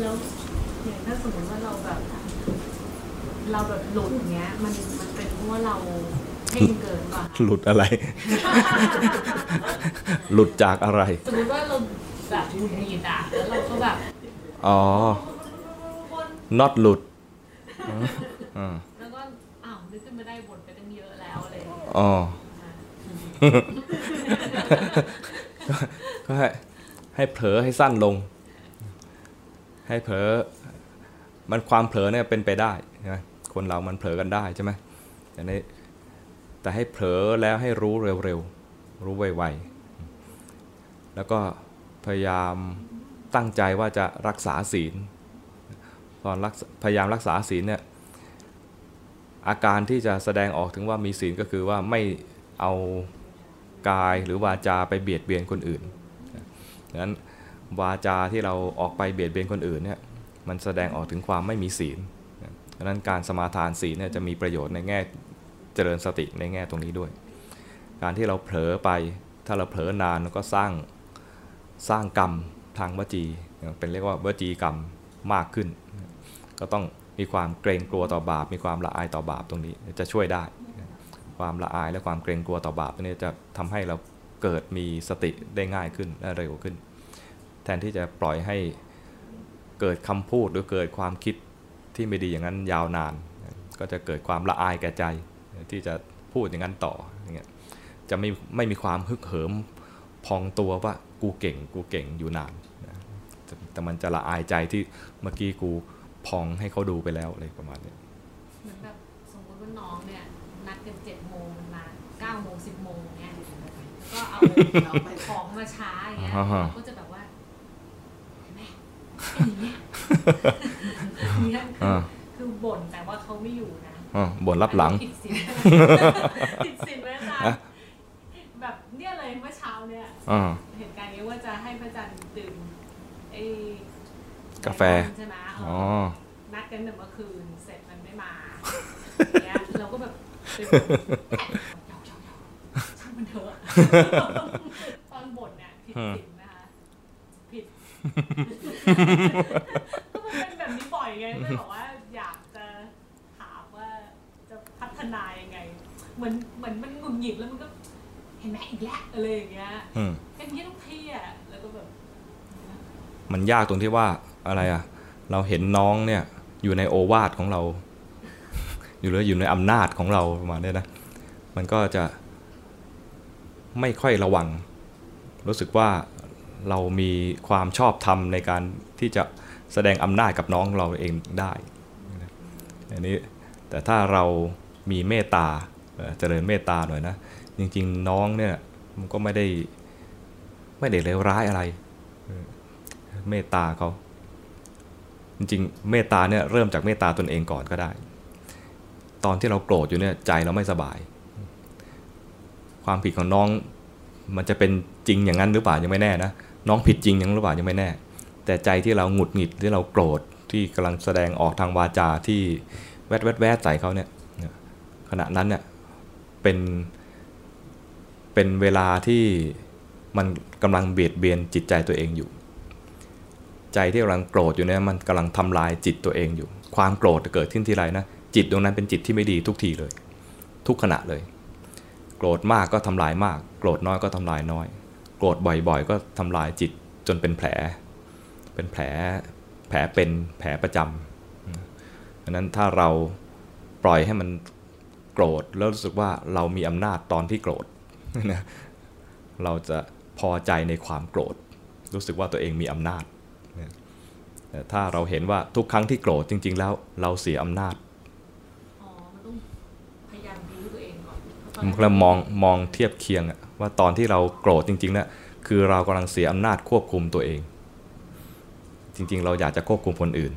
แล้วอย่างถ้าสมมติว่าเราแบบ เราแบบหลุดอย่างเงี้ย มันมันเป็นเพราะว่าเราเพ่งเกินป่ะหลุดอะไร หลุดจากอะไร สมมติว่าเราแบบหงุดหงิดอะแล้วเราก็แบบ อ๋อคน not หลุดอืมแล้วก็อ้าวนึกขึ้นมาได้บทไปตั้งเยอะแล้วอะไรอย่างเลยอ๋อก็ให้ให้เผลอให้สั้นลง ให้เผลอมันความเผลอเนี่ยเป็นไปได้ใช่ไหมคนเรามันเผลอกันได้ใช่ไหมแต่ในแต่ให้เผลอแล้วให้รู้เร็วๆ รู้ไวๆ แล้วก็พยายามตั้งใจว่าจะรักษาศีล ตอนรักพยายามรักษาศีลเนี่ยอาการที่จะแสดงออกถึงว่ามีศีลก็คือว่าไม่เอากายหรือวาจาไปเบียดเบียนคนอื่นดังนั้น วาจาที่เราออกไปเบียดเบียนคนอื่นเนี่ยมันแสดงออกถึงความไม่มีศีลดังนั้นการสมาทานศีลเนี่ยจะมีประโยชน์ในแง่เจริญสติในแง่ตรงนี้ด้วย การที่เราเผลอไปถ้าเราเผลอนานก็สร้างสร้างกรรมทางวจีเป็นเรียกว่าวจีกรรมมากขึ้น ก็ต้องมีความเกรงกลัวต่อบาป มีความละอายต่อบาปตรงนี้จะช่วยได้ ความละอายและความเกรงกลัวต่อบาปตรงนี้จะทำให้เราเกิดมีสติได้ง่ายขึ้นและเร็วขึ้น แทนที่จะปล่อยให้เกิดคำพูดหรือเกิดความคิดที่ไม่ดีอย่างนั้นยาวนาน ก็จะเกิดความละอายแก่ใจ ที่จะพูดอย่างนั้นต่ออย่างเงี้ยจะไม่ไม่มีความฮึกเหิมพองตัวว่ากูเก่งกูเก่งอยู่นานนะแต่แต่มันจะละอายใจที่เมื่อกี้กูพองให้เขาดูไปแล้วอะไรประมาณเนี้ยเหมือนแบบสมมติว่าน้องเนี่ยนัดกันเจ็ดโมงมันมาเก้าโมงสิบโมงเงี้ยแล้วก็เอาของมาช้าอย่างเงี้ยอ่าฮะเราก็จะแบบว่าเห็นไหม เป็นอย่างเงี้ยอย่างเงี้ยคืออ่าคือบ่นแต่ว่าเขาไม่อยู่นะอ่าบ่นรับหลังผิดศีลผิดศีลไหมอาจารอะย์แบบเนี่ยเลยเมื่อเช้าเนี่ยอ่าเหตุการณ์นี้ว่าจะให้พระอาจารย์ดื่มไอ้กาแฟใช่ไหมเออ๋ออนัดกันแต่เมื่อคืนเสร็จมันไม่มาเนี้ยเราก็แบบไปบ่นเดี๋ยวๆๆช่างมันเถอะตอนบ่นเนี่ยผิดศีลนะคะผิด ก็มันเป็นแบบนี้บ่อยไงก็บอกว่าอยากจะถามว่าจะพัฒนายังไง เหมือนเหมือนมันหงุดหงิดแล้วมันก็เห็นไหมอีกแล้วอะไรอย่างเงี้ยอืมเป็นอย่างนี้ทุกที่อะแล้วก็แบบมันยากตรงที่ว่าอะไรอะ เราเห็นน้องเนี่ย อยู่ในโอวาทของเรา อยู่เลยอยู่ในอำนาจของเราประมาณเนี้ยนะมันก็จะไม่ค่อยระวัง รู้สึกว่า เรามีความชอบธรรมในการที่จะแสดงอำนาจกับน้องเราเองได้อันนี้แต่ถ้าเรามีเมตตาเจริญเมตตาหน่อยนะ จริงๆน้องเนี่ยมันก็ไม่ได้ไม่ได้เลวร้ายอะไร เมตตาเขาจริงๆ เมตตาเนี่ยเริ่มจากเมตตาตนเองก่อนก็ได้ ตอนที่เราโกรธอยู่เนี่ยใจเราไม่สบาย ความผิดของน้องมันจะเป็นจริงอย่างนั้นหรือเปล่ายังไม่แน่นะ น้องผิดจริงย่างหรือเปล่ายังไม่แน่ แต่ใจที่เราหงุดหงิดที่เราโกรธที่กำลังแสดงออกทางวาจาที่แวดแวดแวดใส่เขาเนี่ยขณะนั้นเนี่ยเป็นเป็นเวลาที่มันกำลังเบียดเบียนจิตใจตัวเองอยู่ ใจที่กำลังโกรธอยู่เนี่ยมันกำลังทำลายจิตตัวเองอยู่ ความโกรธเกิดขึ้นทีไรนะจิตดวงนั้นเป็นจิตที่ไม่ดีทุกทีเลย ทุกขณะเลย โกรธมากก็ทำลายมาก โกรธน้อยก็ทำลายน้อย รธบ่อยๆ ก็ทำลายจิตจนเป็นแผล เป็นแผลแผลเป็นแผลประจำดังนั้นถ้าเราปล่อยให้มันโกรธแล้วรู้สึกว่าเรามีอำนาจตอนที่โกรธนะเราจะพอใจในความโกรธ รู้สึกว่าตัวเองมีอำนาจนะแต่ถ้าเราเห็นว่าทุกครั้งที่โกรธจริง ๆ แล้วเราเสียอำนาจอ๋อมันต้องพยายามดูตัวเองก่อนเพราะตอนมันนั้นก็เลยมองมองเทียบเคียงอะว่าตอนที่เราโกรธจริงๆเนี่ยคือเรากำลังเสียอำนาจควบคุมตัวเอง จริงๆ เราอยากจะควบคุมคนอื่น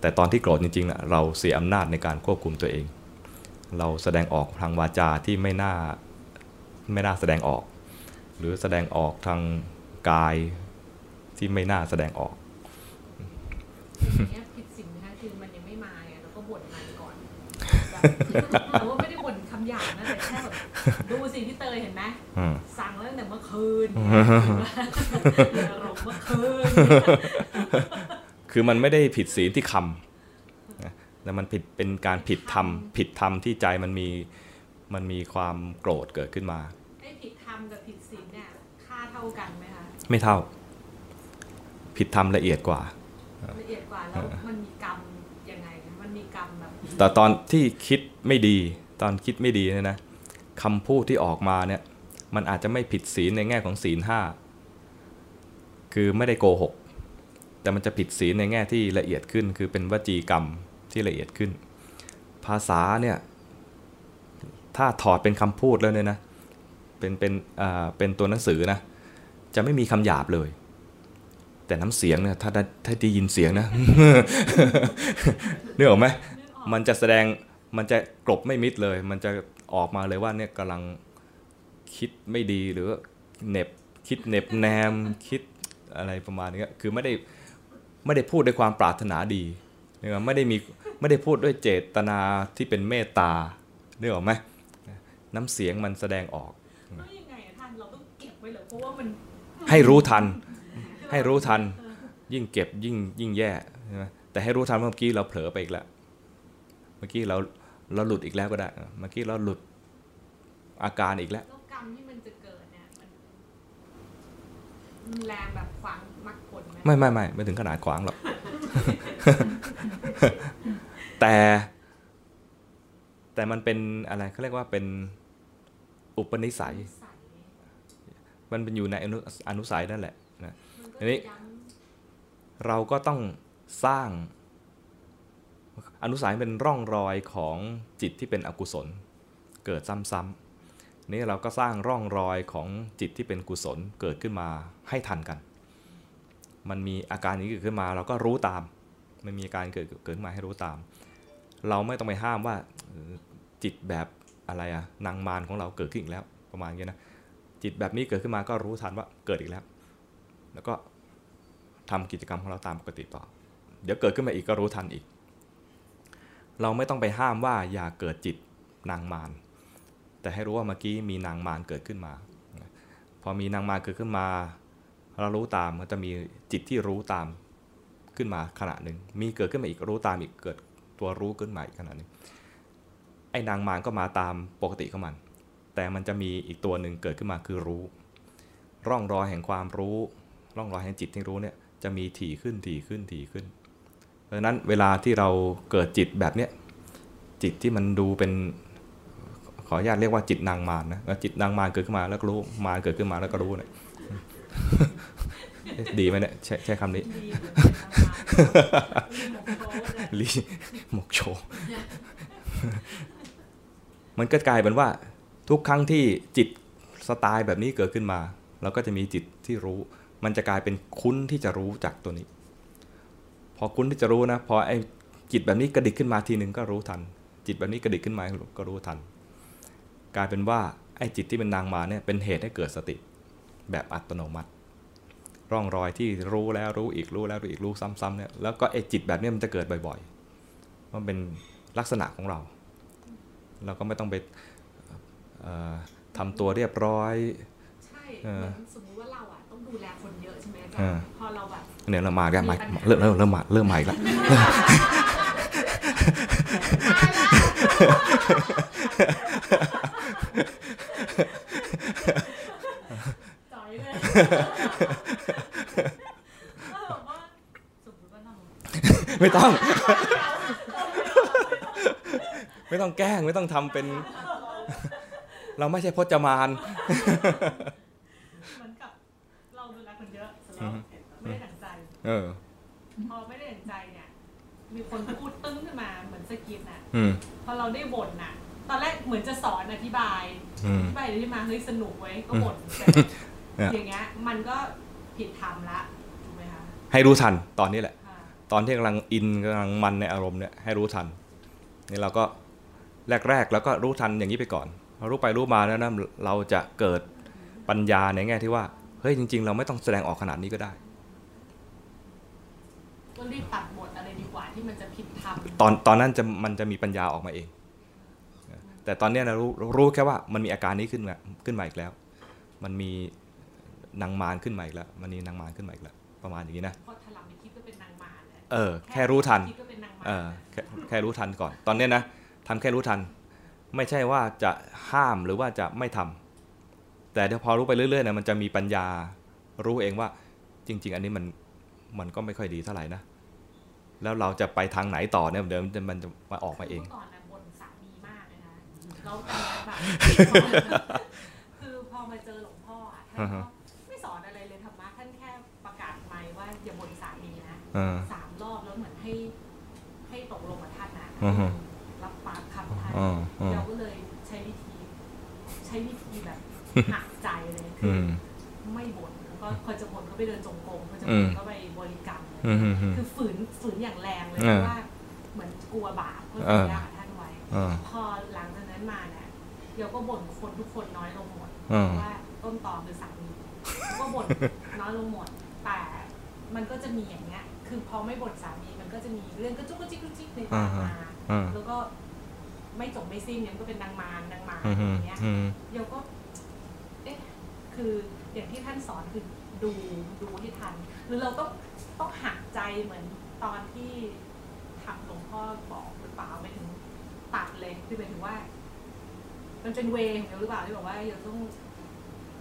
แต่ตอนที่โกรธจริงๆน่ะเราเสียอำนาจในการควบคุมตัวเอง เราแสดงออกทางวาจาที่ไม่น่าไม่น่าแสดงออก หรือแสดงออกทางกายที่ไม่น่าแสดงออกเงี้ยผิดสิ่งนะคะคือมันยังไม่มาไงเราก็บ่นมันก่อนแบบแต่ว่าไม่ได้บ่นคำหยาบนะแต่แค่ ดูสิพี่เตยเห็นไหมอืมสั่งแล้วตั้งแต่เมื่อคืนอารมณ์เมื่อคืน คือมันไม่ได้ผิดศีลที่คำนะแต่มันผิดเป็นการผิดธรรม ผิดธรรมที่ใจมันมีมันมีความโกรธเกิดขึ้นมาไอ้ผิดธรรมกับผิดศีลเนี่ยค่าเท่ากันไหมคะไม่เท่า ผิดธรรมละเอียดกว่าละเอียดกว่าแล้วมันมีกรรมยังไงนะมันมีกรรมแบบแต่ตอนที่คิดไม่ดี ตอนคิดไม่ดีเนี่ยนะ คำพูดที่ออกมาเนี่ยมันอาจจะไม่ผิดศีลในแง่ของศีลห้าคือไม่ได้โกหก แต่มันจะผิดศีลในแง่ที่ละเอียดขึ้น คือเป็นวจีกรรมที่ละเอียดขึ้น ภาษาเนี่ยถ้าถอดเป็นคำพูดแล้วเนี่ยนะเป็นเป็นอ่าเป็นตัวหนังสือนะจะไม่มีคำหยาบเลย แต่น้ำเสียงเนี่ยถ้าได้ถ้าได้ยินเสียงนะนึกออกไหมมันจะแสดงมันจะกลบไม่มิดเลย มันจะ ออกมาเลยว่าเนี่ยกำลังคิดไม่ดีหรือเหน็บคิดเหน็บแนมคิดอะไรประมาณนี้คือไม่ได้ไม่ได้พูดด้วยความปรารถนาดีนะครับไม่ได้มีไม่ได้พูดด้วยเจตนาที่เป็นเมตตานึกออกไหมน้ำเสียงมันแสดงออกแล้วยังไงอะท่านเราต้องเก็บไว้เหรอเพราะว่ามันให้รู้ทัน ให้รู้ทัน ยิ่งเก็บยิ่งยิ่งแย่ใช่ไหมแต่ให้รู้ทันว่าเมื่อกี้เราเผลอไปอีกแล้วเมื่อกี้เรา เราหลุดอีกแล้วก็ได้ เมื่อกี้เราหลุดอาการอีกแล้วแล้วกรรมที่มันจะเกิดเนี่ยมันมันแรงแบบขวางมรรคผลไหมไม่ไม่ไม่ไม่ถึงขนาดขวางหรอก แต่ แต่มันเป็นอะไรเขาเรียกว่าเป็นอุปนิสัยใส่มันเป็นอยู่ในอนุอนุสัยนั่นแหละนะมันก็อันนี้ย้เราก็ต้องสร้าง อนุสัยเป็นร่องรอยของจิตที่เป็นอกุศล เกิดซ้ำๆนี่เราก็สร้างร่องรอยของจิตที่เป็นกุศลเกิดขึ้นมาให้ทันกัน มันมีอาการนี้เกิดขึ้นมาเราก็รู้ตาม มันมีอาการเกิดเกิดขึ้นมาให้รู้ตาม เราไม่ต้องไปห้ามว่าจิตแบบอะไรอะนางมารของเราเกิดขึ้นอีกแล้วประมาณนี้นะจิตแบบนี้เกิดขึ้นมาก็รู้ทันว่าเกิดอีกแล้ว แล้วก็ทำกิจกรรมของเราตามปกติต่อ เดี๋ยวเกิดขึ้นมาอีกก็รู้ทันอีก เราไม่ต้องไปห้ามว่าอย่าเกิดจิตนางมารแต่ให้รู้ว่าเมื่อกี้มีนางมารเกิดขึ้นมา พอมีนางมารเกิดขึ้นมา เรารู้ตามก็จะมีจิตที่รู้ตามขึ้นมาขณะหนึ่ง มีเกิดขึ้นมาอีกรู้ตามอีกเกิดตัวรู้ขึ้นมาอีกขณะหนึ่งไอ้นางมารก็มาตามปกติของมัน แต่มันจะมีอีกตัวหนึ่งเกิดขึ้นมาคือรู้ ร่องรอยแห่งความรู้ ร่องรอยแห่งจิตที่รู้เนี่ยจะมีถี่ขึ้นถี่ขึ้นถี่ขึ้น ราะฉะนั้นเวลาที่เราเกิดจิตแบบเนี้ยจิตที่มันดูเป็นขออนุญาตเรียกว่าจิตนางมารนะแล้วจิตนางมารเกิดขึ้นมาแล้วก็รู้มารเกิดขึ้นมาแล้วก็รู้เนี่ยเอ๊ะดีไหมเนี่ยใช้ใช้คำนี้ำดีเหมือนกันลีหมกโชว์มันก็กลายเป็นว่าทุกครั้งที่จิตสไตล์แบบนี้เกิดขึ้นมา เราก็จะมีจิตที่รู้ มันจะกลายเป็นคุ้นที่จะรู้จากตัวนี้ พอคุ้นที่จะรู้นะ พอไอ้จิตแบบนี้กระดิกขึ้นมาทีหนึ่งก็รู้ทัน จิตแบบนี้กระดิกขึ้นมาก็รู้ทัน กลายเป็นว่าไอ้จิตที่เป็นนางมารเนี่ยเป็นเหตุให้เกิดสติแบบอัตโนมัติ ร่องรอยที่รู้แล้วรู้อีกรู้แล้วรู้อีกรู้ซ้ำๆเนี่ยแล้วก็ไอ้จิตแบบนี้มันจะเกิดบ่อยๆมันเป็นลักษณะของเรา เราก็ไม่ต้องไปเอ่อทำตัวเรียบร้อยใช่เอเหอมือนสมมุติว่าเราอะต้องดูแลคนเยอะใช่ไหมอาจารเออย์พอเราแบบ เนี่ยเรามากันมาเริ่มเริ่มเริ่มมาเริ่มมาอีกแล้วจ่อยเลยก็แบบว่าสมมติว่าเราไม่ต้อง ไม่ต้องแกล้งไม่ต้องทำเป็น เราไม่ใช่พจมานเหมือนกับเราดูแลคนเยอะเสร็จแล้วไม่ได้ดั่งใจ เออ พอไม่ได้ดั่งใจเนี่ย มีคนพูดตึ้งขึ้นมาเหมือนสะกิดน่ะอืม พอเราได้บ่นน่ะ ตอนแรกเหมือนจะสอนอธิบายอืม อธิบายที่มาเฮ้ยสนุกไว้ยก็บ่นแต่เนี่ย อย่างเงี้ย มันก็ผิดธรรมละถูกไหมคะให้รู้ทันตอนนี้แหละค่ะตอนที่กำลังอินกำลังมันในอารมณ์เนี่ยให้รู้ทันนี่เราก็แรกๆแล้วก็รู้ทันอย่างนี้ไปก่อนพอรู้ไปรู้มาแล้วนะเราจะเกิดปัญญาในแง่ที่ว่าเฮ้ยจริง ๆ เราไม่ต้องแสดงออกขนาดนี้ก็ได้ ก็รีบตัดบทอะไรดีกว่าที่มันจะผิดธรรมตอนตอนนั้นจะมันจะมีปัญญาออกมาเอง แต่ตอนเนี้ยนะรู้รู้แค่ว่ามันมีอาการนี้ขึ้นมาขึ้นมาอีกแล้ว มันมีนางมารขึ้นมาอีกแล้ว มันมีนางมารขึ้นมาอีกแล้วประมาณอย่างนี้นะพอถลำในคลิปก็เป็นนางมารเลยเออแค่รู้ทันคิดว่าเป็นนางมารเออแค่แค่รู้ทันก่อน ตอนเนี้ยนะทำแค่รู้ทัน ไม่ใช่ว่าจะห้ามหรือว่าจะไม่ทำแต่เดี๋ยวพอรู้ไปเรื่อยๆนะมันจะมีปัญญารู้เองว่าจริง ๆ อันนี้มัน มันก็ไม่ค่อยดีเท่าไหร่นะ แล้วเราจะไปทางไหนต่อเนี่ยเดี๋ยวมันจะมาออกมาเองมื่ก่อนนะบ่นสามีมากเลยนะแล้วแต่แบบคือพอมาเจอหลวงพ่ออะท่านอือก็ฮะไม่สอนอะไรเลยธรรมะท่านแค่ประกาศไมค์ว่าอย่าบ่นสามีนะเออสามรอบแล้วเหมือนให้ให้ตกลงกับท่านนะอือฮึรับปากคำท่านอืมอืมเราก็เลยใช้วิธี ใช้วิธีแบบหักใจเลยอืคือมไม่บ่นแล้วก็พอจะบ่นก็ไปเดินจงกรมพอจะอืบ่นมก็ไป คือฝืนฝืนอย่างแรงเลยเอเพอราะว่าเหมือนกลัวบาปก็เอสัอญญากับท่านไว้เออพอหลังจากนั้นมาเนี่ยเดี๋ยวก็บ่นคนทุกคนน้อยลงหมดเออเพราะว่าต้นตอคือสามีแล้วก็บ่นน้อยลงหมดแต่มันก็จะมีอย่างเงี้ย คือพอไม่บ่นสามีมันก็จะมีเรื่องกระจุกกระจิกกระจิกในตามมาอืมแล้วก็ไม่จบไม่สิ้นเนี่ยมันก็เป็นนางมารนางมารอืมออืมย่างเงี้ยอืมเดี๋ยวก็ เอ๊ะคืออย่างที่ท่านสอนคือดูดูให้ทัน หรือเราต้อง ต้องหักใจเหมือนตอนที่ทำหลวงพ่อบอกหรือเปล่าไปถึงตัดเลยคือหมายถึงว่า มันเป็นเวของเราหรือเปล่าที่บอกว่าเราต้อง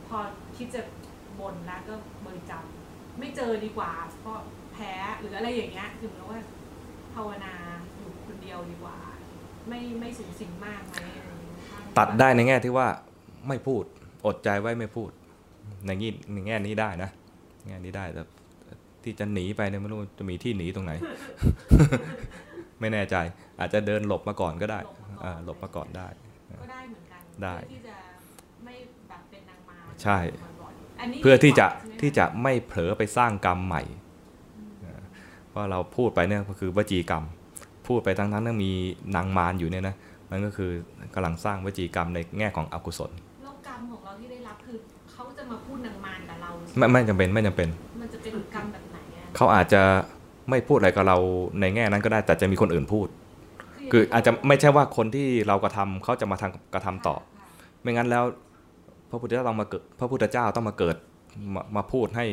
พอคิดจะบ่นแล้วก็บริจำไม่เจอดีกว่า เพราะแพ้หรืออะไรอย่างเงี้ยคือเหมือนกับว่าภาวนาอยู่คนเดียวดีกว่า ไม่ไม่สูงสิงมากไหมตัดได้ในแง่ที่ว่าไม่พูดอดใจไว้ไม่พูดในงี้ในแง่นี้ได้นะแง่นี้ได้แต่ ที่จะหนีไปเนี่ยไม่รู้จะมีที่หนีตรงไหน ไม่แน่ใจ อาจจะเดินหลบมาก่อนก็ได้อ่าหลบมาก่อนได้ ก็ได้เหมือนกันได้เพื่อที่จะไม่แบบเป็นนางมารใช่บ่อยๆอันนี้เพื่อที่จะใช่ไหมคที่จะไม่เผลอไปสร้างกรรมใหม่เพราะเราพูดไปเนี่ยก็คือวจีกรรม พูดไปทั้งนั้นมีนางมารอยู่เนี่ยนะมันก็คือกำลังสร้างวจีกรรมในแง่ของอกุศลแล้วกรรมของเราที่ได้รับคือเขาจะมาพูดนางมารกับเรา ไม่ไม่จำเป็นไม่จำเป็น มันจะเป็นกรรมแบบไหนอะ เขาอาจจะไม่พูดอะไรกับเราในแง่นั้นก็ได้ แต่จะมีคนอื่นพูด คืออาจจะไม่ใช่ว่าคนที่เรากระทำเขาจะมาทำกระทำต่อค่ะไม่งั้นแล้วพระพุทธเจ้าต้องมาเกิดพระพุทธเจ้าต้องมาเกิดมามาพูดให้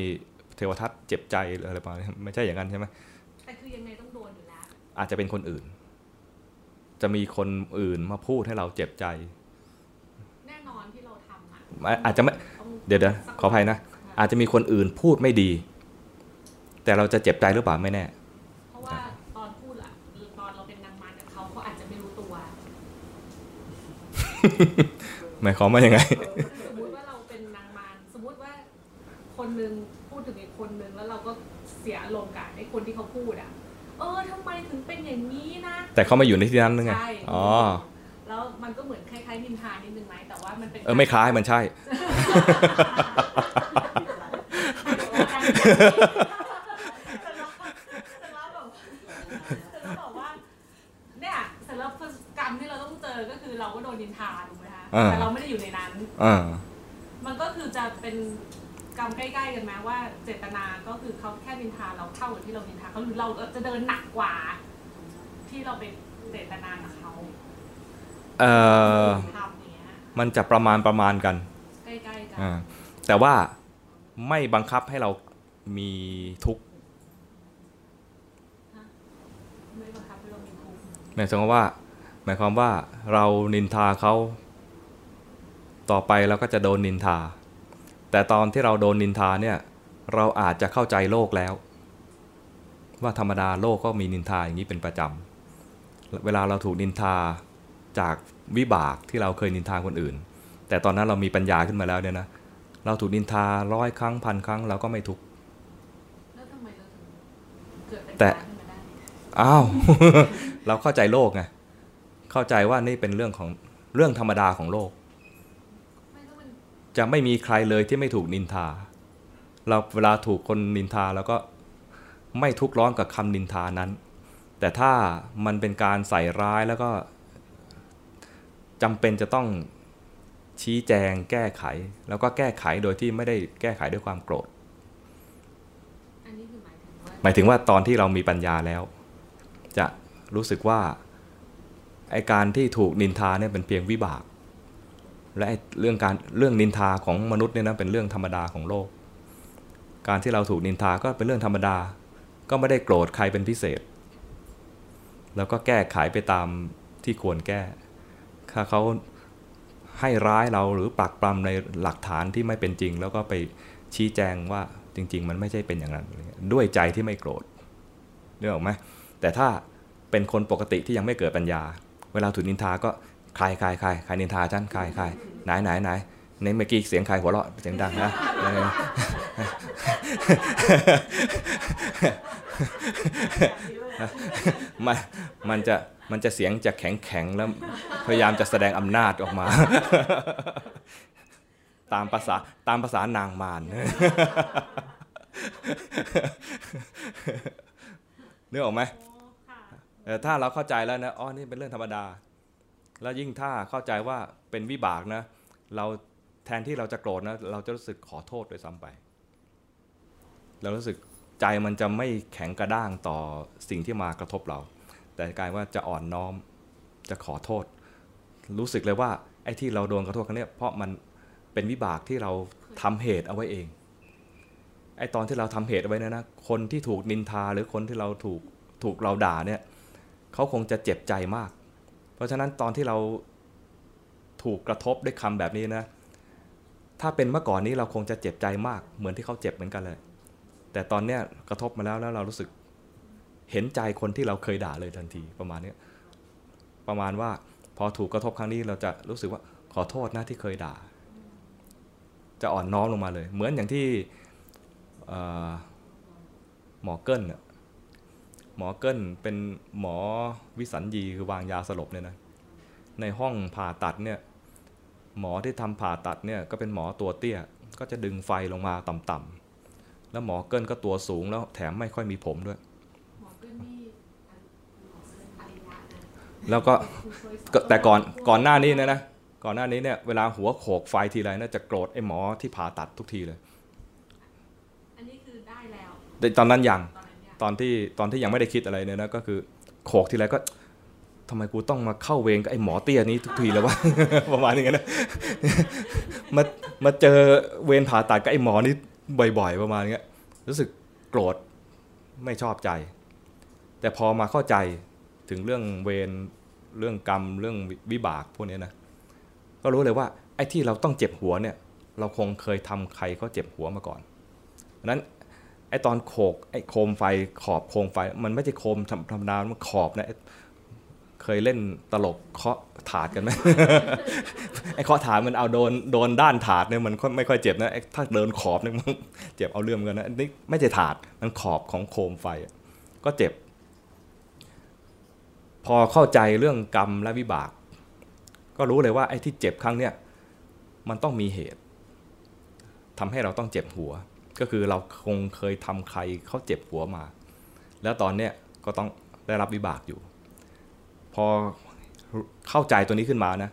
เทวทัตเจ็บใจหรืออะไรประมาณนี้ไม่ใช่อย่างนั้นใช่ไหมแต่คือยังไงต้องโดนอยู่แล้วอาจจะเป็นคนอื่น จะมีคนอื่นมาพูดให้เราเจ็บใจ แน่นอนที่เราทำอะไม่อาจจะไม่ต้องเดี๋ยวเดี๋ยวขออภัยนะอาจจะมีคนอื่นพูดไม่ดี แต่เราจะเจ็บใจหรือเปล่าไม่แน่ เพราะว่าตอนพูดอะตอนเราเป็นนางมารกับเขาเขาอาจจะไม่รู้ตัวหมายความว่ายังไง สมมุติว่าเราเป็นนางมารสมมุติว่าคนหนึ่งพูดถึงอีกคนหนึ่งแล้วเราก็เสียอารมณ์กับไอ้คนที่เขาพูดอะ เออทำไมถึงเป็นอย่างนี้นะ แต่เขามาอยู่ในที่นั้นนึงไง ใช่อ๋อ แล้วมันก็เหมือนคล้ายๆนินทานิดนึงไหมแต่ว่ามันเป็นเออไม่คล้ายมันใช่เส โดนนินทาถูกไหมคะอ่าแต่เราไม่ได้อยู่ในนั้นอ่ามันก็คือจะเป็นกรรมใกล้ๆกันไหมว่าเจตนาก็คือเขาแค่นินทาเราเท่ากับที่เรานินทาเขาหรือเราจะเดินหนักกว่า ที่เราเป็นเจตนากับเขาเอ่อทำอย่างเงี้ยมันจะประมาณประมาณกันใกล้ๆกันอ่าแต่ว่าไม่บังคับให้เรามีทุกข์ไม่บังคับให้เรามีทุกข์หมายความว่า หมายความว่าเรานินทาเขาต่อไปเราก็จะโดนนินทา แต่ตอนที่เราโดนนินทาเนี่ยเราอาจจะเข้าใจโลกแล้ว ว่าธรรมดาโลกก็มีนินทาอย่างนี้เป็นประจำเวลาเราถูกนินทาจากวิบากที่เราเคยนินทาคนอื่น แต่ตอนนั้นเรามีปัญญาขึ้นมาแล้วเนี่ยนะเราถูกนินทาร้อยครั้งพันครั้งเราก็ไม่ทุกข์แล้วทำไมเราถึงเกิดเป็นแต่ขึ้นมาได้อ้าว เราเข้าใจโลกไง เข้าใจว่านี่เป็นเรื่องของเรื่องธรรมดาของโลกไม่ก็มันจะไม่มีใครเลยที่ไม่ถูกนินทา เราเวลาถูกคนนินทาแล้วก็ไม่ทุกข์ร้อนกับคำนินทานั้น แต่ถ้ามันเป็นการใส่ร้ายแล้วก็จำเป็นจะต้องชี้แจงแก้ไข แล้วก็แก้ไขโดยที่ไม่ได้แก้ไขด้วยความโกรธอันนี้คือหมายถึงว่าหมายถึงว่าตอนที่เรามีปัญญาแล้ว จะรู้สึกว่า ไอการที่ถูกนินทาเนี่ยเป็นเพียงวิบาก และไอเรื่องการเรื่องนินทาของมนุษย์เนี่ยนะเป็นเรื่องธรรมดาของโลก การที่เราถูกนินทาก็เป็นเรื่องธรรมดา ก็ไม่ได้โกรธใครเป็นพิเศษ แล้วก็แก้ไขไปตามที่ควรแก้ ถ้าเขาให้ร้ายเราหรือปักปลำในหลักฐานที่ไม่เป็นจริง แล้วก็ไปชี้แจงว่าจริง ๆ มันไม่ใช่เป็นอย่างนั้น ด้วยใจที่ไม่โกรธเรื่องออกไหมแต่ถ้าเป็นคนปกติที่ยังไม่เกิดปัญญา เวลาถูกนินทาก็ใครใครใครใครนินทาฉันใครใครไหนไหนไหนในเมื่อกี้เสียงใครหัวเราะเสียงดังนะมันมันจะมันจะเสียงจะแข็งแข็งแล้วพยายามจะแสดงอำนาจออกมา ตามภาษาตามภาษานางมารเนึกอออกไหม ถ้าเราเข้าใจแล้วนะอ๋อนี่เป็นเรื่องธรรมดา แล้วยิ่งถ้าเข้าใจว่าเป็นวิบากนะ เราแทนที่เราจะโกรธนะ เราจะรู้สึกขอโทษด้วยซ้ำไป เรารู้สึกใจมันจะไม่แข็งกระด้างต่อสิ่งที่มากระทบเรา แต่กลายว่าจะอ่อนน้อมจะขอโทษ รู้สึกเลยว่าไอ้ที่เราโดนกระทบครั้งเนี้ยเพราะมันเป็นวิบากที่เราทำเหตุเอาไว้เองไอ้ตอนที่เราทำเหตุเอาไว้นะนะคนที่ถูกนินทาหรือคนที่เราถูกถูกเราด่าเนี่ย เขาคงจะเจ็บใจมาก เพราะฉะนั้นตอนที่เราถูกกระทบด้วยคำแบบนี้นะ ถ้าเป็นเมื่อก่อนนี้เราคงจะเจ็บใจมาก เหมือนที่เขาเจ็บเหมือนกันเลย แต่ตอนเนี้ยกระทบมาแล้วแล้วเรารู้สึกเห็นใจคนที่เราเคยด่าเลยทันทีประมาณเนี้ยประมาณว่าพอถูกกระทบครั้งนี้เราจะรู้สึกว่าขอโทษนะที่เคยด่า จะอ่อนน้อมลงมาเลย เหมือนอย่างที่หมอเกิ้ลน่ะ หมอเกิ้ลเป็นหมอวิสัญญีคือวางยาสลบเนี่ยนะในห้องผ่าตัดเนี่ยหมอที่ทำผ่าตัดเนี่ยก็เป็นหมอตัวเตี้ย ก็จะดึงไฟลงมาต่ำๆแล้วหมอเกิ้ลก็ตัวสูงแล้วแถมไม่ค่อยมีผมด้วยหมอเกิ้ลนี่หมอเกิ้ลปริญญานะแล้วก็ผู้ช่วยสก็แต่ก่อนก่อนหน้านี้เนยนะก่อนหน้านี้เนี่ยเวลาหัวโขกไฟทีไรนะจะโกรธไอ้หมอที่ผ่าตัดทุกทีเลย อันนี้คือได้แล้วแต่ตอนนั้นยัง ตอนนั้นเนี่ยตอนที่ตอนที่ยังไม่ได้คิดอะไรเนี่ยนะก็คือโขกทีไรก็ทำไมกูต้องมาเข้าเวรกับไอ้หมอเตี้ยนี้ทุกทีแล้ววะ ประมาณนี้นะมามาเจอเวรผ่าตัดกับไอ้หมอนี่บ่อย ๆ ประมาณเนี้ยรู้สึกโกรธไม่ชอบใจ แต่พอมาเข้าใจถึงเรื่องเวรเรื่องกรรมเรื่องวิบากพวกนี้นะก็รู้เลยว่าไอ้ที่เราต้องเจ็บหัวเนี่ย เราคงเคยทำใครเขาเจ็บหัวมาก่อนเพราะฉะนั้น ไอตอนโขกไอโคมไฟขอบโคมไฟ มันไม่ใช่โคมธรรมดา มันขอบนะเคยเล่นตลกเคาะถาดกันไหมไอเคาะถาดมันเอาโดนโดนด้านถาดเนี่ยมันไม่ค่อยเจ็บนะไอถ้าเดินขอบเนี่ยมันเจ็บเอาเรื่องเหมือนกันนะนี่ไม่ใช่ถาดมันขอบของโคมไฟ ก็เจ็บ พอเข้าใจเรื่องกรรมและวิบาก ก็รู้เลยว่าไอ้ที่เจ็บครั้งเนี้ยมันต้องมีเหตุทำให้เราต้องเจ็บหัว ก็คือเราคงเคยทำใครเขาเจ็บหัวมา แล้วตอนเนี้ยก็ต้องได้รับวิบากอยู่ พอเข้าใจตัวนี้ขึ้นมานะ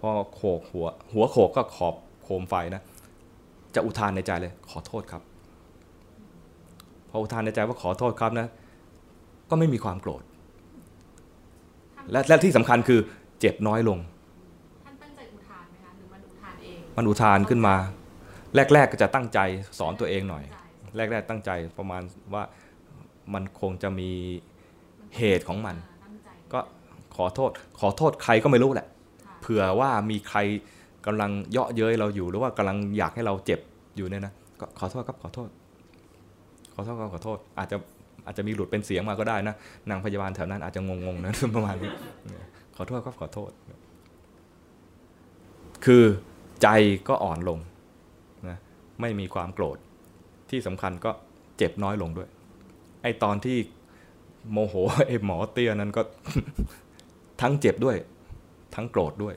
พอโขกหัว หัวโขกก็ขอบโคมไฟนะ จะอุทานในใจเลย ขอโทษครับ พออุทานในใจว่าขอโทษครับนะ ก็ไม่มีความโกรธท่านและและที่สำคัญคือเจ็บน้อยลง ท่านตั้งใจอุทานไหมคะ หรือมันอุทานเอง มันอุทานขึ้นมา แรก ๆ ก็จะตั้งใจสอนตัวเองหน่อย แรก ๆ ตั้งใจประมาณว่ามันคงจะมีเหตุของมัน ก็ขอโทษ ขอโทษใครก็ไม่รู้แหละ เผื่อว่ามีใครกำลังเยาะเย้ยเราอยู่หรือว่ากำลังอยากให้เราเจ็บอยู่เนี่ยนะก็ขอโทษครับขอโทษ ขอโทษครับขอโทษ อาจจะอาจจะมีหลุดเป็นเสียงมาก็ได้นะนางพยาบาลแถวนั้นอาจจะงงๆนะประมาณนี้ขอโทษครับขอโทษ คือใจก็อ่อนลง ไม่มีความโกรธ ที่สำคัญก็เจ็บน้อยลงด้วย ไอตอนที่โมโหไอหมอเตี้ยนั้นก็ทั้งเจ็บด้วย ทั้งโกรธด้วย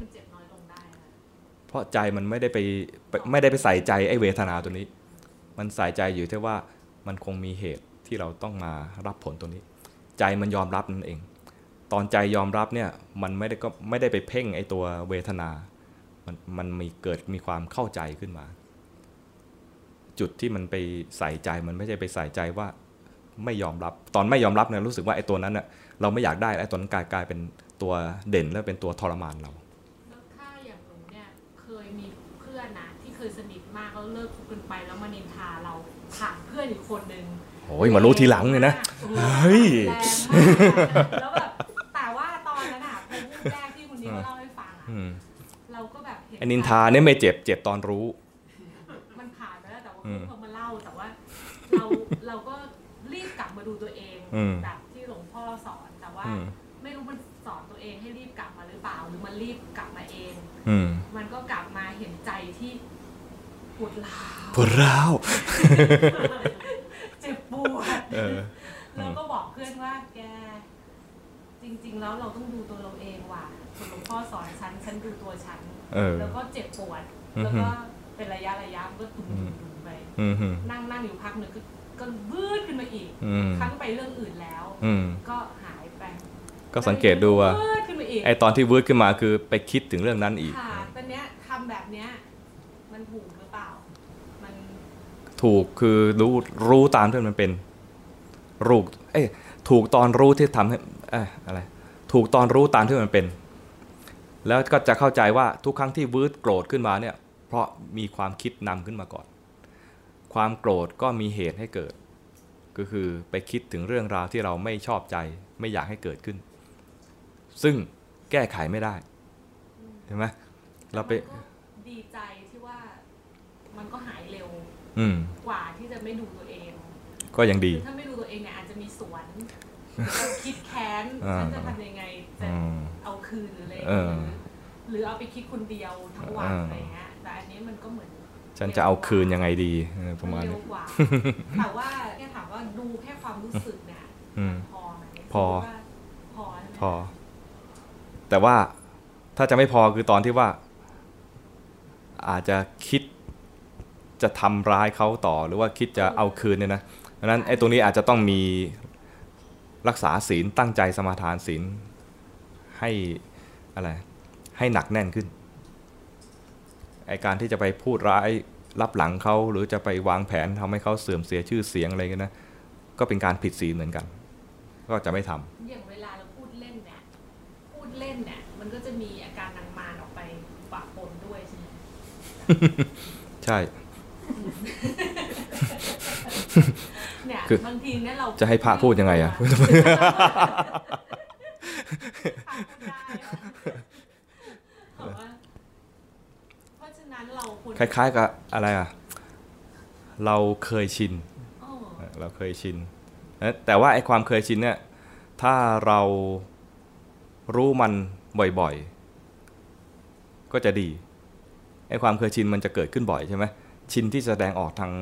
มันเจ็บน้อยลงได้ค่ะเพราะใจมันไม่ได้ไปไปไม่ได้ไปใส่ใจไอ้เวทนาตัวนี้ มันใส่ใจอยู่ที่ว่ามันคงมีเหตุที่เราต้องมารับผลตัวนี้ ใจมันยอมรับนั่นเอง ตอนใจยอมรับเนี่ยมันไม่ได้ก็ไม่ได้ไปเพ่งไอ้ตัวเวทนา มันมันมีเกิดมีความเข้าใจขึ้นมา จุดที่มันไปใส่ใจมันไม่ใช่ไปใส่ใจว่าไม่ยอมรับ ตอนไม่ยอมรับเนี่ยรู้สึกว่าไอ้ตัวนั้นน่ะเราไม่อยากได้ไอ้ตัวนั้นกลายกลายเป็นตัวเด่นแล้วเป็นตัวทรมานเราแล้วถ้าอย่างหนูเนี่ยเคยมีเพื่อนนะที่เคยสนิทมากแล้วเลิกคบกันไปแล้วมานินทาเราผ่านเพื่อนอีกคนนึงโอ้ยมารู้ทีหลังเลยนะแรงมากเฮ้ยแรงมากแล้วแบบแต่ว่าตอนนั้นอะเป็นรูปแรกที่คุณนิ้วเล่าให้ฟังอะ อืมเราก็แบบเห็นไอ้นินทาเนี่ยไม่เจ็บเจ็บตอนรู้ มันผ่านไปแล้วแต่ว่าอืมพอมาเล่าแต่ว่าเราเราก็รีบกลับมาดูตัวเองอืมแบบที่หลวงพ่อสอนแต่ว่าอืมไม่รู้มันสอนตัวเองให้รีบกลับมาหรือเปล่า หรือมันรีบกลับมาเองอืมมันก็กลับมาเห็นใจที่ปวดร้าวปวดร้าวเจ็บปวดเออแล้วก็บอกเพื่อนว่าแก จริง ๆ แล้วเราต้องดูตัวเราเองว่ะ ส่วนหลวงพ่อสอนฉัน ฉันดูตัวฉันเออแล้วก็เจ็บปวดอือฮึแล้วก็เป็นระยะระยะมันก็ตุ่มๆไปอืมฮึนั่งนั่งอยู่พักหนึ่งก็ก็วืดขึ้นมาอีกอืมครั้งไปเรื่องอื่นแล้วอืมก็หายไป ก็สังเกตดูว่าวืดขึ้นมาอีกไอตอนที่วืดขึ้นมาคือไปคิดถึงเรื่องนั้นอีกค่ะตอนเนี้ยทำแบบเนี้ยมันถูกหรือเปล่า มันถูกคือรู้รู้ตามที่มันเป็นรูกเอ้ยถูกตอนรู้ที่ทำให้เอ้ยอะไร ถูกตอนรู้ตามที่มันเป็น แล้วก็จะเข้าใจว่าทุกครั้งที่วืดโกรธขึ้นมาเนี่ยเพราะมีความคิดนำขึ้นมาก่อน ความโกรธก็มีเหตุให้เกิด ก็คือไปคิดถึงเรื่องราวที่เราไม่ชอบใจไม่อยากให้เกิดขึ้น ซึ่งแก้ไขไม่ได้เห็นไหมเราไปมันก็ดีใจที่ว่ามันก็หายเร็วอืมกว่าที่จะไม่ดูตัวเอง ก็ยังดีคือถ้าไม่ดูตัวเองเนี่ยอาจจะมีสวนแล้วคิดแค้นอ่าฉันจะทำยังไงจะอืมเอา คืนหรืออะไรเออหรือหรือเอาไปคิดคนเดียวทั้งวันอ่าอะไรเงี้ยแต่อันนี้มันก็เหมือน ฉันจะเอาคืนยังไงดีเออประมาณเร็นี้วกว่าแต่ว่าแค่ถามว่าดูแค่ความรู้สึกเนี่ยอืมพอไหมพอคิดว่าพอใช่ไหมพอ แต่ว่าถ้าจะไม่พอคือตอนที่ว่า อาจจะคิดจะทำร้ายเขาต่อหรือว่าคิดจะเอาคืนเนี่ยนะดังนั้นไอ้ตรงนี้อาจจะต้องมีรักษาศีลตั้งใจสมาทานศีล ให้อะไรให้หนักแน่นขึ้นไอการที่จะไปพูดร้ายรับหลังเขาหรือจะไปวางแผนทำให้เขาเสื่อมเสียชื่อเสียงอะไรกันนะก็เป็นการผิดศีลเหมือนกัน ก็จะไม่ทำอย่างเวลาเราพูดเล่นเนี่ยพูดเล่นเนี่ยมันก็จะมีอาการนางมารออกไปปะปนด้วยใช่ไหมใช่เนี่ยคือบางทีเนี่ยเราจะให้พระพูดยังไงอะ เพราะฉะนั้นเราควรคล้ายๆกับอะไรอะ เราเคยชินโอ้เราเคยชินนะแต่ว่าไอ้ความเคยชินเนี่ย ถ้าเรารู้มันบ่อยๆ ก็จะดี ไอ้ความเคยชินมันจะเกิดขึ้นบ่อยใช่ไหมชินที่แสดงออกทาง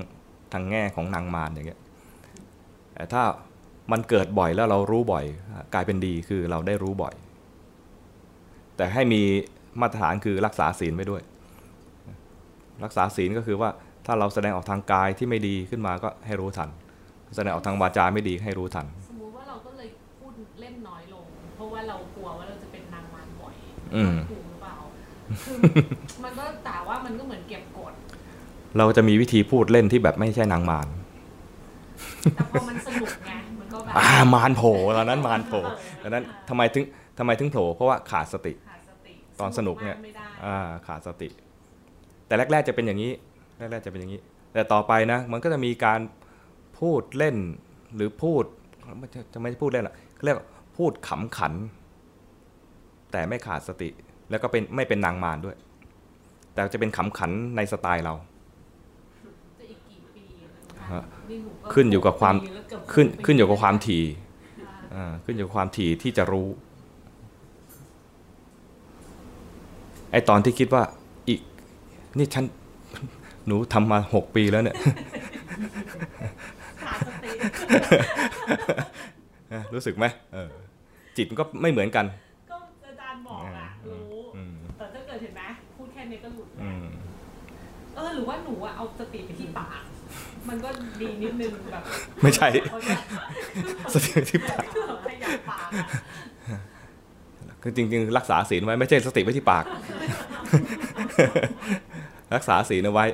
ทางแง่ของนางมารอย่างเงี้ย แต่ถ้า มันเกิดบ่อยแล้วเรารู้บ่อย กลายเป็นดีคือเราได้รู้บ่อย แต่ให้มีมาตรฐานคือรักษาศีลไว้ด้วย รักษาศีลก็คือว่าถ้าเราแสดงออกทางกายที่ไม่ดีขึ้นมาก็ให้รู้ทัน แสดงออกทางวาจาไม่ดีให้รู้ทัน สมมุติว่าเราก็เลยพูดเล่นน้อยลง เพราะว่าเรากลัวว่าเราจะเป็นนางมารบ่อยอืมถูกหรือเปล่าคือมันก็แต่ว่ามันก็เหมือนเก็บกด เราจะมีวิธีพูดเล่นที่แบบไม่ใช่นางมารแต่พอมันสนุกไงมันก็แบบ อ่ามารโผล่ตอนนั้นมารโผล่ตอนนั้นทำไมถึงทำไมถึงโผล่เพราะว่าขาดสติขาดสติตอนสนุกเนี่ยมากไม่ได้อ่าขาดสติ แต่แรก ๆจะเป็นอย่างนี้ แรก ๆจะเป็นอย่างนี้ แต่ต่อไปนะ มันก็จะมีการพูดเล่นหรือพูดจะจะไม่พูดเล่นอะเขาเรียกว่าพูดขำขัน แต่ไม่ขาดสติ แล้วก็เป็นไม่เป็นนางมารด้วย แต่จะเป็นขำขันในสไตล์เรา จะอีกกี่ปีนะคะ ฮะ นี่หนูก็ ขึ้นอยู่กับความปีแล้วเกือบขึ้นปีขึ้นอยู่กับความถี่ค่ะอ่าขึ้นอยู่กับความถี่ที่จะรู้ไอตอนที่คิดว่าอีกนี่ฉันหนูทำมาหกปีแล้วเนี่ยขาดสตินะรู้สึกไหมเออจิตมันก็ไม่เหมือนกัน ก็อาจารย์บอกอะอืมรู้อืมแต่ถ้าเกิดเห็นไหมพูดแค่นี้ก็หลุดแล้อืวมเออหรือว่าหนูอะเอาสติไปที่ปาก มันก็ดีนิดนึงแบบไม่ใช่เขาจะสติที่ปากขยับปากอะคือจริง ๆ รักษาศีลไว้ไม่ใช่สติไว้ที่ปาก รักษาศีลเอาไว้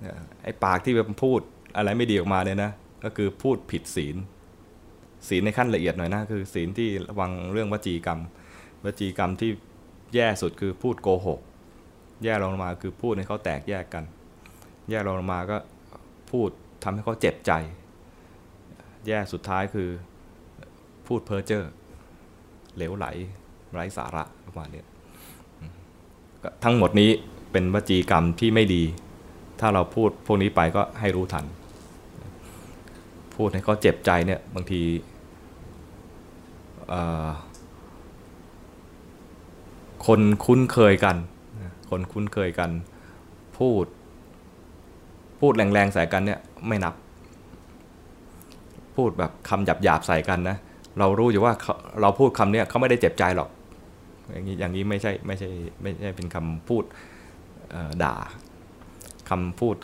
เออไอ้ปากที่มันพูดอะไรไม่ดีออกมาเนี่ยนะก็คือพูดผิดศีล ศีลในขั้นละเอียดหน่อยนะคือศีลที่ระวังเรื่องวจีกรรม วจีกรรมที่แย่สุดคือพูดโกหก แย่ลงมาคือพูดให้เขาแตกแยกกัน แย่ลงมาก็ พูดทำให้เขาเจ็บใจ แย่สุดท้ายคือพูดเพ้อเจ้อเหลวไหล ไร้สาระประมาณนี้ทั้งหมดนี้เป็นวจีกรรมที่ไม่ดี ถ้าเราพูดพวกนี้ไปก็ให้รู้ทัน พูดให้เขาเจ็บใจเนี่ยบางทีคนคุ้นเคยกัน คนคุ้นเคยกัน พูด พูดแรงๆใส่กันเนี่ยไม่นับ พูดแบบคำหยาบๆใส่กันนะเรารู้อยู่ว่าเขาเราพูดคำเนี้ยเขาไม่ได้เจ็บใจหรอก อย่างนี้อย่างนี้ไม่ใช่ไม่ใช่ไม่ใช่เป็นคำพูดเอ่อด่าคำพูด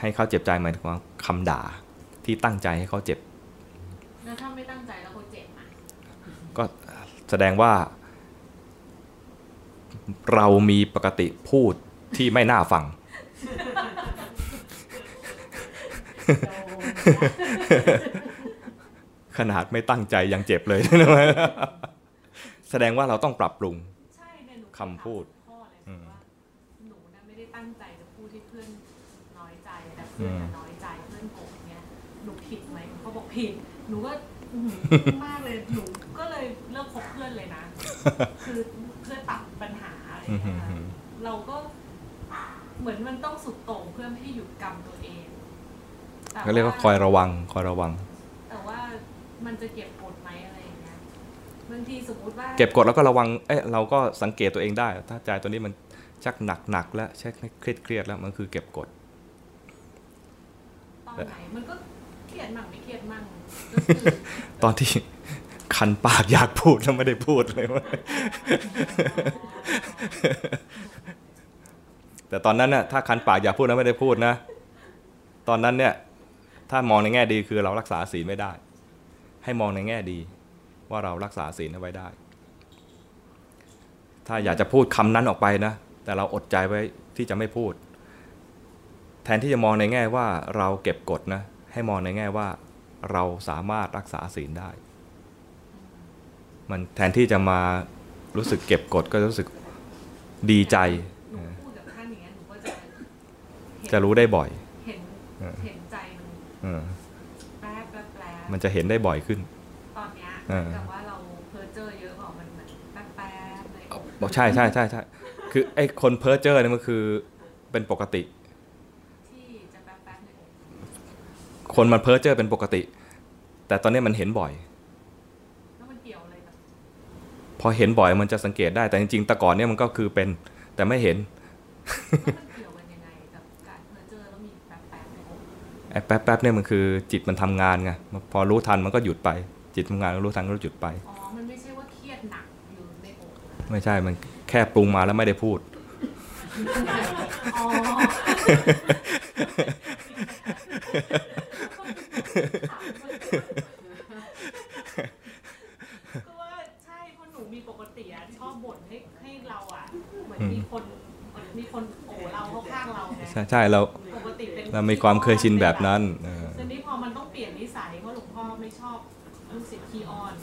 ให้เขาเจ็บใจหมายถึงว่าคำด่าที่ตั้งใจให้เขาเจ็บแล้วถ้าไม่ตั้งใจแล้วคนเจ็บอะก็แสดงว่า เรามีปกติพูดที่ไม่น่าฟัง ขนาดไม่ตั้งใจยังเจ็บเลยแสดงว่าเราต้องปรับปรุงใช่เนี่ยหนูคำพูดพ่อเลยอืมว่าหนูนะไม่ได้ตั้งใจจะพูดให้เพื่อนน้อยใจแต่เพื่อนน่ะน้อยใจเพื่อนโกรธเนี่ยหนูผิดไหมเขาบอกผิด หนูก็อื้อหือมากเลยหนูก็เลยเลิกคบเพื่อนเลยนะ คือเพื่อตัดปัญหาอะไรอย่างเงี้ยค่ะเราก็เหมือนมันต้องสุดโต่งเพื่อไม่ให้หยุดกรรมตัว เองแต่เขาเรียกว่าคอยระวังคอยระวัง แต่ว่ามันจะเก็บกดไหมอะไรอย่างเงี้ยบางทีสมมุติว่าเก็บกดแล้วก็ระวังเอ๊ะเราก็สังเกตตัวเองได้ ถ้าใจตัวนี้มันชักหนักหนักๆแล้วชักเครียดเครียดๆแล้วมันคือเก็บกดตอนไหนมันก็เครียดมั่งไม่เครียดมั่งก็คือตอนที่คันปากอยากพูดแล้วไม่ได้พูดเลยว่าแต่ตอนนั้นน่ะถ้าคันปากอยากพูดแล้วไม่ได้พูดนะ ตอนนั้นเนี่ย ถ้ามองในแง่ดีคือเรารักษาศีลไม่ได้ ให้มองในแง่ดีว่าเรารักษาศีลเอาไว้ได้ ถ้าอยากจะพูดคำนั้นออกไปนะ แต่เราอดใจไว้ที่จะไม่พูด แทนที่จะมองในแง่ว่าเราเก็บกดนะ ให้มองในแง่ว่าเราสามารถรักษาศีลได้ มันแทนที่จะมารู้สึกเก็บกดก็รู้สึกดีใจหนูพูดกับท่านอย่างเงี้ยหนูก็จะเห็นจะรู้ได้บ่อย เห็นเออเห็นใจ มันเออแป๊บแป๊บแป๊บมันจะเห็นได้บ่อยขึ้น ตอนเนี้ยเออแต่ว่าเราเพ้อเจอเยอะกว่ามันเหมือนแป๊บแป๊บเลยบอกใช่ใช่ใช่ใช่คือไอ้คนเพ้อเจ้อเนี่ยมันคือเป็นปกติที่จะแป๊บแป๊บหนึ่งคนมันเพ้อเจ้อเป็นปกติ แต่ตอนนี้มันเห็นบ่อยแล้วมันเกี่ยวอะไรกับพอเห็นบ่อยมันจะสังเกตได้แต่จริงๆแต่ก่อนเนี่ยมันก็คือเป็นแต่ไม่เห็น ไอ้แป๊บๆเนี่ยมันคือจิตมันทำงานไงพอรู้ทันมันก็หยุดไป จิตทำงานรู้ทันก็หยุดไปอ๋อมันไม่ใช่ว่าเครียดหนักอยู่ในอกนะไม่ใช่มันแค่ปรุงมาแล้วไม่ได้พูดอ๋อก็ว่าใช่เพราะหนูมีปกติอะชอบบ่นให้ให้เราอะเหมือนมีคนเหมือนมีคนโอบเราเข้าข้างเราไงใช่ใช่เราปกติ เป็นเรามีความเคยชินแบบนั้นเออทีนี้พอมันต้องเปลี่ยนนิสัยเพราะหลวงพ่อไม่ชอบลูกศิษย์ขี้อ้อน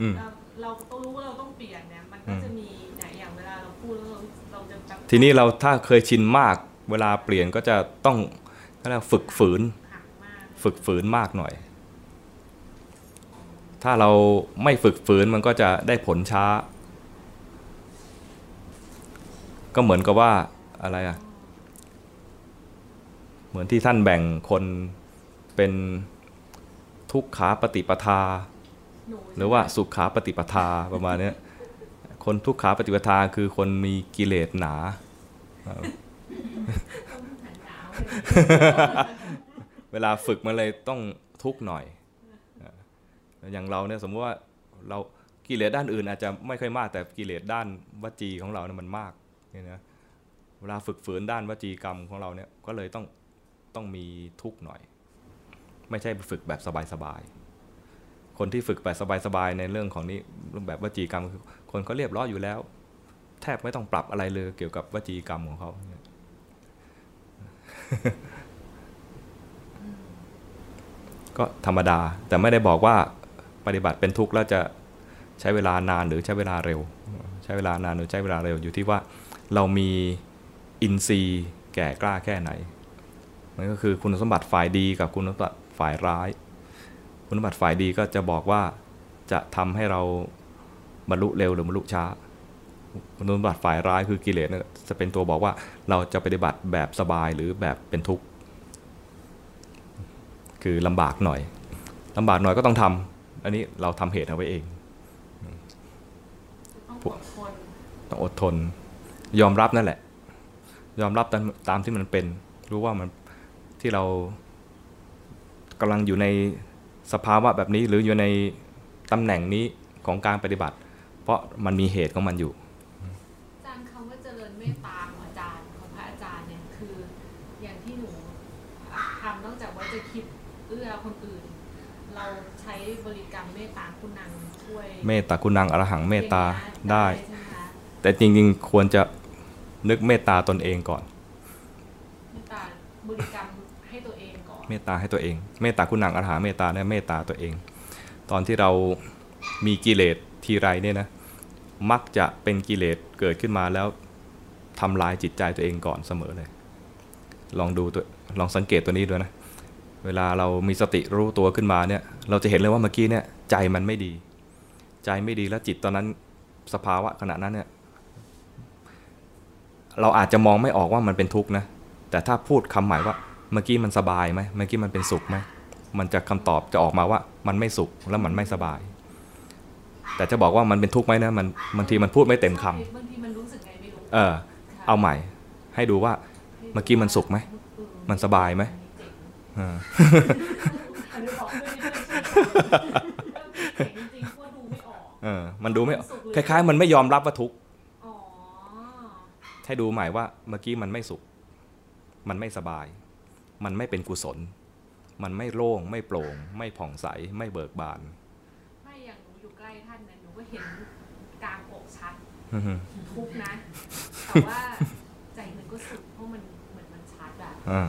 อืมเราเราต้องรู้ว่าเราต้องเปลี่ยนเนี่ยมันก็จะมีเนี่ยอย่างเวลาเราพูดแล้วเราเราจะแบบทีนี้เราถ้าเคยชินมาก เวลาเปลี่ยนก็จะต้องก็เรียกว่าฝึกฝืนหักมากฝึกฝืนมากหน่อย ถ้าเราไม่ฝึกฝืนมันก็จะได้ผลช้า ก็เหมือนกับว่าอะไรอะ เหมือนที่ท่านแบ่งคนเป็นทุกขาปฏิปทา หรือว่าสุขาปฏิปทาประมาณนี้คนทุกขาปฏิปทาคือคนมีกิเลสหนา เวลาฝึกมันเลยต้องทุกหน่อยอ่าอย่างเราเนี่ยสมมติว่าเรากิเลสด้านอื่นอาจจะไม่ค่อยมากแต่กิเลสด้านวจีของเราเนี่ยมันมากเนี่ยนะเวลาฝึกฝืนด้านวจีกรรมของเราเนี่ยก็เลยต้อง ต้องมีทุกข์หน่อย ไม่ใช่ฝึกแบบสบายๆคนที่ฝึกแบบสบายๆในเรื่องของนี้เรื่องแบบวจีกรรมคือคนเขาเรียบร้อยอยู่แล้ว แทบไม่ต้องปรับอะไรเลยเกี่ยวกับวจีกรรมของเขาก็ธรรมดาแต่ไม่ได้บอกว่าปฏิบัติเป็นทุกข์แล้วจะใช้เวลานานหรือใช้เวลาเร็ว ใช้เวลานานหรือใช้เวลาเร็วอยู่ที่ว่าเรามีอินทรีย์แก่กล้าแค่ไหน มันก็คือคุณสมบัติฝ่ายดีกับคุณสมบัติฝ่ายร้าย คุณสมบัติฝ่ายดีก็จะบอกว่าจะทำให้เราบรรลุเร็วหรือบรรลุช้า คุณสมบัติฝ่ายร้ายคือกิเลสเนี่ยจะเป็นตัวบอกว่าเราจะปฏิบัติแบบสบายหรือแบบเป็นทุกข์คือลำบากหน่อยลำบากหน่อยก็ต้องทำอันนี้เราทำเหตุเอาไว้เองต้องอดทนต้องอดทน ยอมรับนั่นแหละ ยอมรับตามตามที่มันเป็น รู้ว่ามัน ที่เรากำลังอยู่ในสภาวะแบบนี้หรืออยู่ในตำแหน่งนี้ของการปฏิบัติ เพราะมันมีเหตุของมันอยู่อาจารย์คำว่าเจริญเมตตาของอาจารย์ของพระอาจารย์เนี่ยคืออย่างที่หนูทำนอกจากว่าจะคิดเอื้อคนอื่น เราใช้บริกรรมเมตตาคุณนังช่วยเมตตาคุณังอรหังเมตตาอย่างเงี้ยได้ใช่ไหมคะแต่จริงๆควรจะนึกเมตตาตนเองก่อนเมตตาบริกรรม มตตาให้ตัวเอง เมตตาคุณังอรหังเมตตาเนี่ยเมตตาตัวเอง ตอนที่เรามีกิเลสทีไรเนี่ยนะมักจะเป็นกิเลสเกิดขึ้นมาแล้วทำลายจิตใจตัวเองก่อนเสมอเลย ลองดูตัวลองสังเกตตัวนี้ด้วยนะ เวลาเรามีสติรู้ตัวขึ้นมาเนี่ย เราจะเห็นเลยว่าเมื่อกี้เนี่ยใจมันไม่ดี ใจไม่ดีแล้วจิตตอนนั้นสภาวะขณะนั้นเนี่ย เราอาจจะมองไม่ออกว่ามันเป็นทุกข์นะ แต่ถ้าพูดคำหมายว่า เมื่อกี้มันสบายไหมเมื่อกี้มันเป็นสุขไหมมันจะคำตอบจะออกมาว่ามันไม่สุขแล้วมันไม่สบาย แต่จะบอกว่ามันเป็นทุกข์ไหมนะมันบางทีมันพูดไม่เต็มคำบางทีมันรู้สึกไงไม่รู้เออ เอาใหม่ ให้ดูว่าเมื่อกี้มันสุขไหมมันสบายไหมเอออันนี้บอกเพื่อนที่เพื่อนช่วยกันเริ่มเก่งจริงๆเพราะดูไม่ออกเออมันดูไม่คล้าย ๆ มันไม่ยอมรับว่าทุกข์อ๋อให้ดูใหม่ว่าเมื่อกี้มันไม่สุข มันไม่สบาย มันไม่เป็นกุศล มันไม่โล่ง ไม่โปร่ง ไม่ผ่องใส ไม่เบิกบาน ไม่อย่างหนูอยู่ใกล้ท่านเนี่ยหนูก็เห็นกลางอกชัดอือฮึทุกข์นะ แต่ว่าใจหนึ่งก็สุขเพราะมันเหมือนมันชัดอะอ่า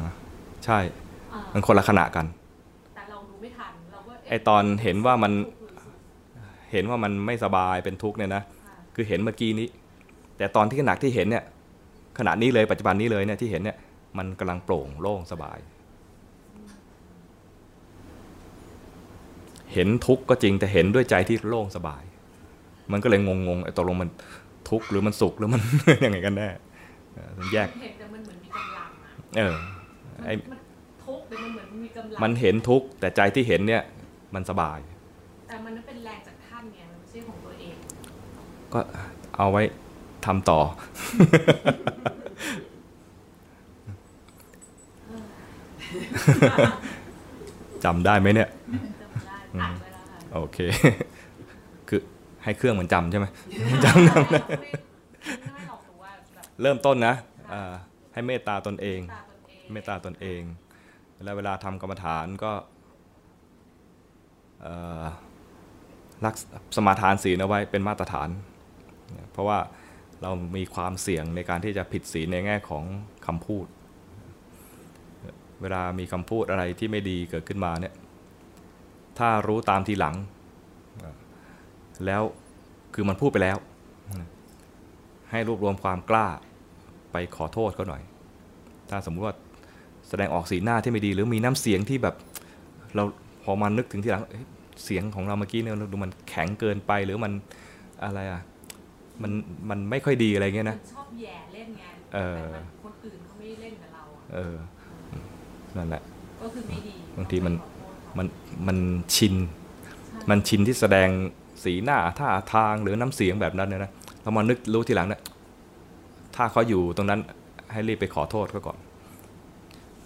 ใช่เออมันคนละขณะกัน แต่เราดูไม่ทันเราก็ไอตอนเห็นว่ามันทุกข์หรือสุขเห็นว่ามันไม่สบายเป็นทุกข์เนี่ยนะค่ะคือเห็นเมื่อกี้นี้ แต่ตอนที่ขณะที่เห็นเนี่ยขณะนี้เลยปัจจุบันนี้เลยเนี่ยที่เห็นเนี่ย มันกำลังโปร่งโล่งสบาย เห็นทุกข์ก็จริงแต่เห็นด้วยใจที่โล่งสบาย มันก็เลยงงๆไอ้ตกลงมันทุกข์หรือมันสุขหรือมันยังไงกันแน่เออมันแยกเห็นแต่มันเหมือนมีกำลังอะเออไอ้มันทุกข์แต่มันเหมือนมีกำลังมันเห็นทุกข์แต่ใจที่เห็นเนี่ยมันสบาย แต่มันนั้นเป็นแรงจากท่านไงมันไม่ใช่ของตัวเอง ก็เอาไว้ทำต่อ จำได้ไหมเนี่ยจำได้อ่านไว้แล้วค่ะโอเค คือให้เครื่องมันจำใช่ไหมจำจำได้ไม่ไม่หรอกหนูว่าแบบเริ่มต้นนะอ่าให้เมตตาตนเองตาตนเอง เมตตาตนเอง แล้วเวลาทำกรรมฐานก็เอ่อรักสมาทานศีลเอาไว้เป็นมาตรฐาน เพราะว่าเรามีความเสี่ยงในการที่จะผิดศีลในแง่ของคำพูด เวลามีคำพูดอะไรที่ไม่ดีเกิดขึ้นมาเนี่ยถ้ารู้ตามทีหลัง แล้วคือมันพูดไปแล้ว ให้รวบรวมความกล้าไปขอโทษเขาหน่อย ถ้าสมมุติว่าแสดงออกสีหน้าที่ไม่ดี หรือมีน้ำเสียงที่แบบเราพอมานึกถึงทีหลังเอ๊ะเสียงของเราเมื่อกี้เนี่ยดูมันแข็งเกินไปหรือมันอะไรอะมันมันไม่ค่อยดีอะไรเงี้ยนะชอบแย่เล่นไงเออแต่มันคนอื่นเขาไม่ได้เล่นกับเราอะเออ นั่นแหละก็คือไม่ดีบางทีมันต้องไปขอโทษเขามันมันชินใช่มันชินที่แสดงสีหน้าท่าทางหรือน้ำเสียงแบบนั้นเนี่ยนะเรามานึกรู้ทีหลังเนี่ยถ้าเขาอยู่ตรงนั้นให้รีบไปขอโทษเขาก่อน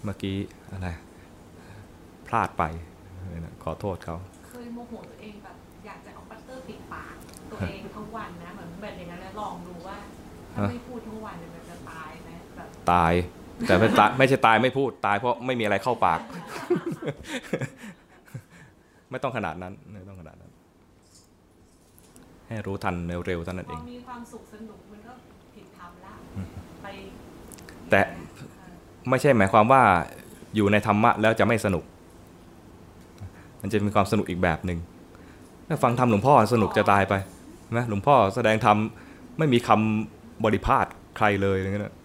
เมื่อกี้อะไรพลาดไปนะขอโทษเขาเคยโมโหตัวเองแบบอยากจะเอาปัตเตอร์ปิดปากตัวเองทั้งวันนะเหมือนแบบอย่างนั้นแล้วลองดูว่าถ้าไม่พูดทั้งวันเนี่ยมันจะตายไหมแบบตาย แต่ไม่ตายไม่ใช่ตายไม่พูดตายเพราะไม่มีอะไรเข้าปาก ไม่ต้องขนาดนั้นไม่ต้องขนาดนั้น ให้รู้ทันเร็วๆเท่านั้นพเอองมีความสุขสนุกมันก็ผิดธรรมละไปแต่ไม่ใช่หมายความว่าอยู่ในธรรมะแล้วจะไม่สนุก มันจะมีความสนุกอีกแบบหนึ่งถ้าฟังธรรมหลวงพ่อสนุกจะตายไปใช่ไหมหลวงพ่อแสดงธรรมไม่มีคำบริพาทใครเลยอย่างเงี้ยนะ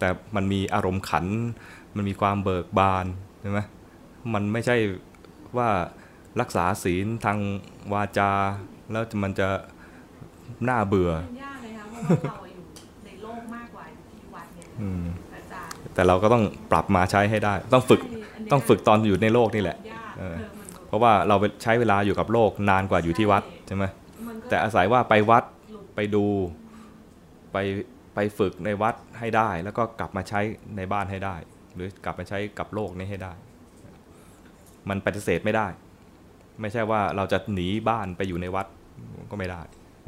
แต่มันมีอารมณ์ขัน มันมีความเบิกบานใช่ไหมมันไม่ใช่ว่ารักษาศีลทางวาจา แล้วมันจะน่าเบื่อ ยากเลยค่ะเพราะว่าเราอยู่ในโลกมากกว่าที่วัดเนี่ยอาจารย์แต่เราก็ต้องปรับมาใช้ให้ได้ ต้องฝึกต้องฝึกตอนอยู่ในโลกนี่แหละเพราะว่าเราใช้เวลาอยู่กับโลกนานกว่าอยู่ที่วัดใช่ไหมแต่อาศัยว่าไปวัดไปดูไป ไปฝึกในวัดให้ได้ แล้วก็กลับมาใช้ในบ้านให้ได้ หรือกลับมาใช้กับโลกนี้ให้ได้ มันปฏิเสธไม่ได้ ไม่ใช่ว่าเราจะหนีบ้านไปอยู่ในวัดก็ไม่ได้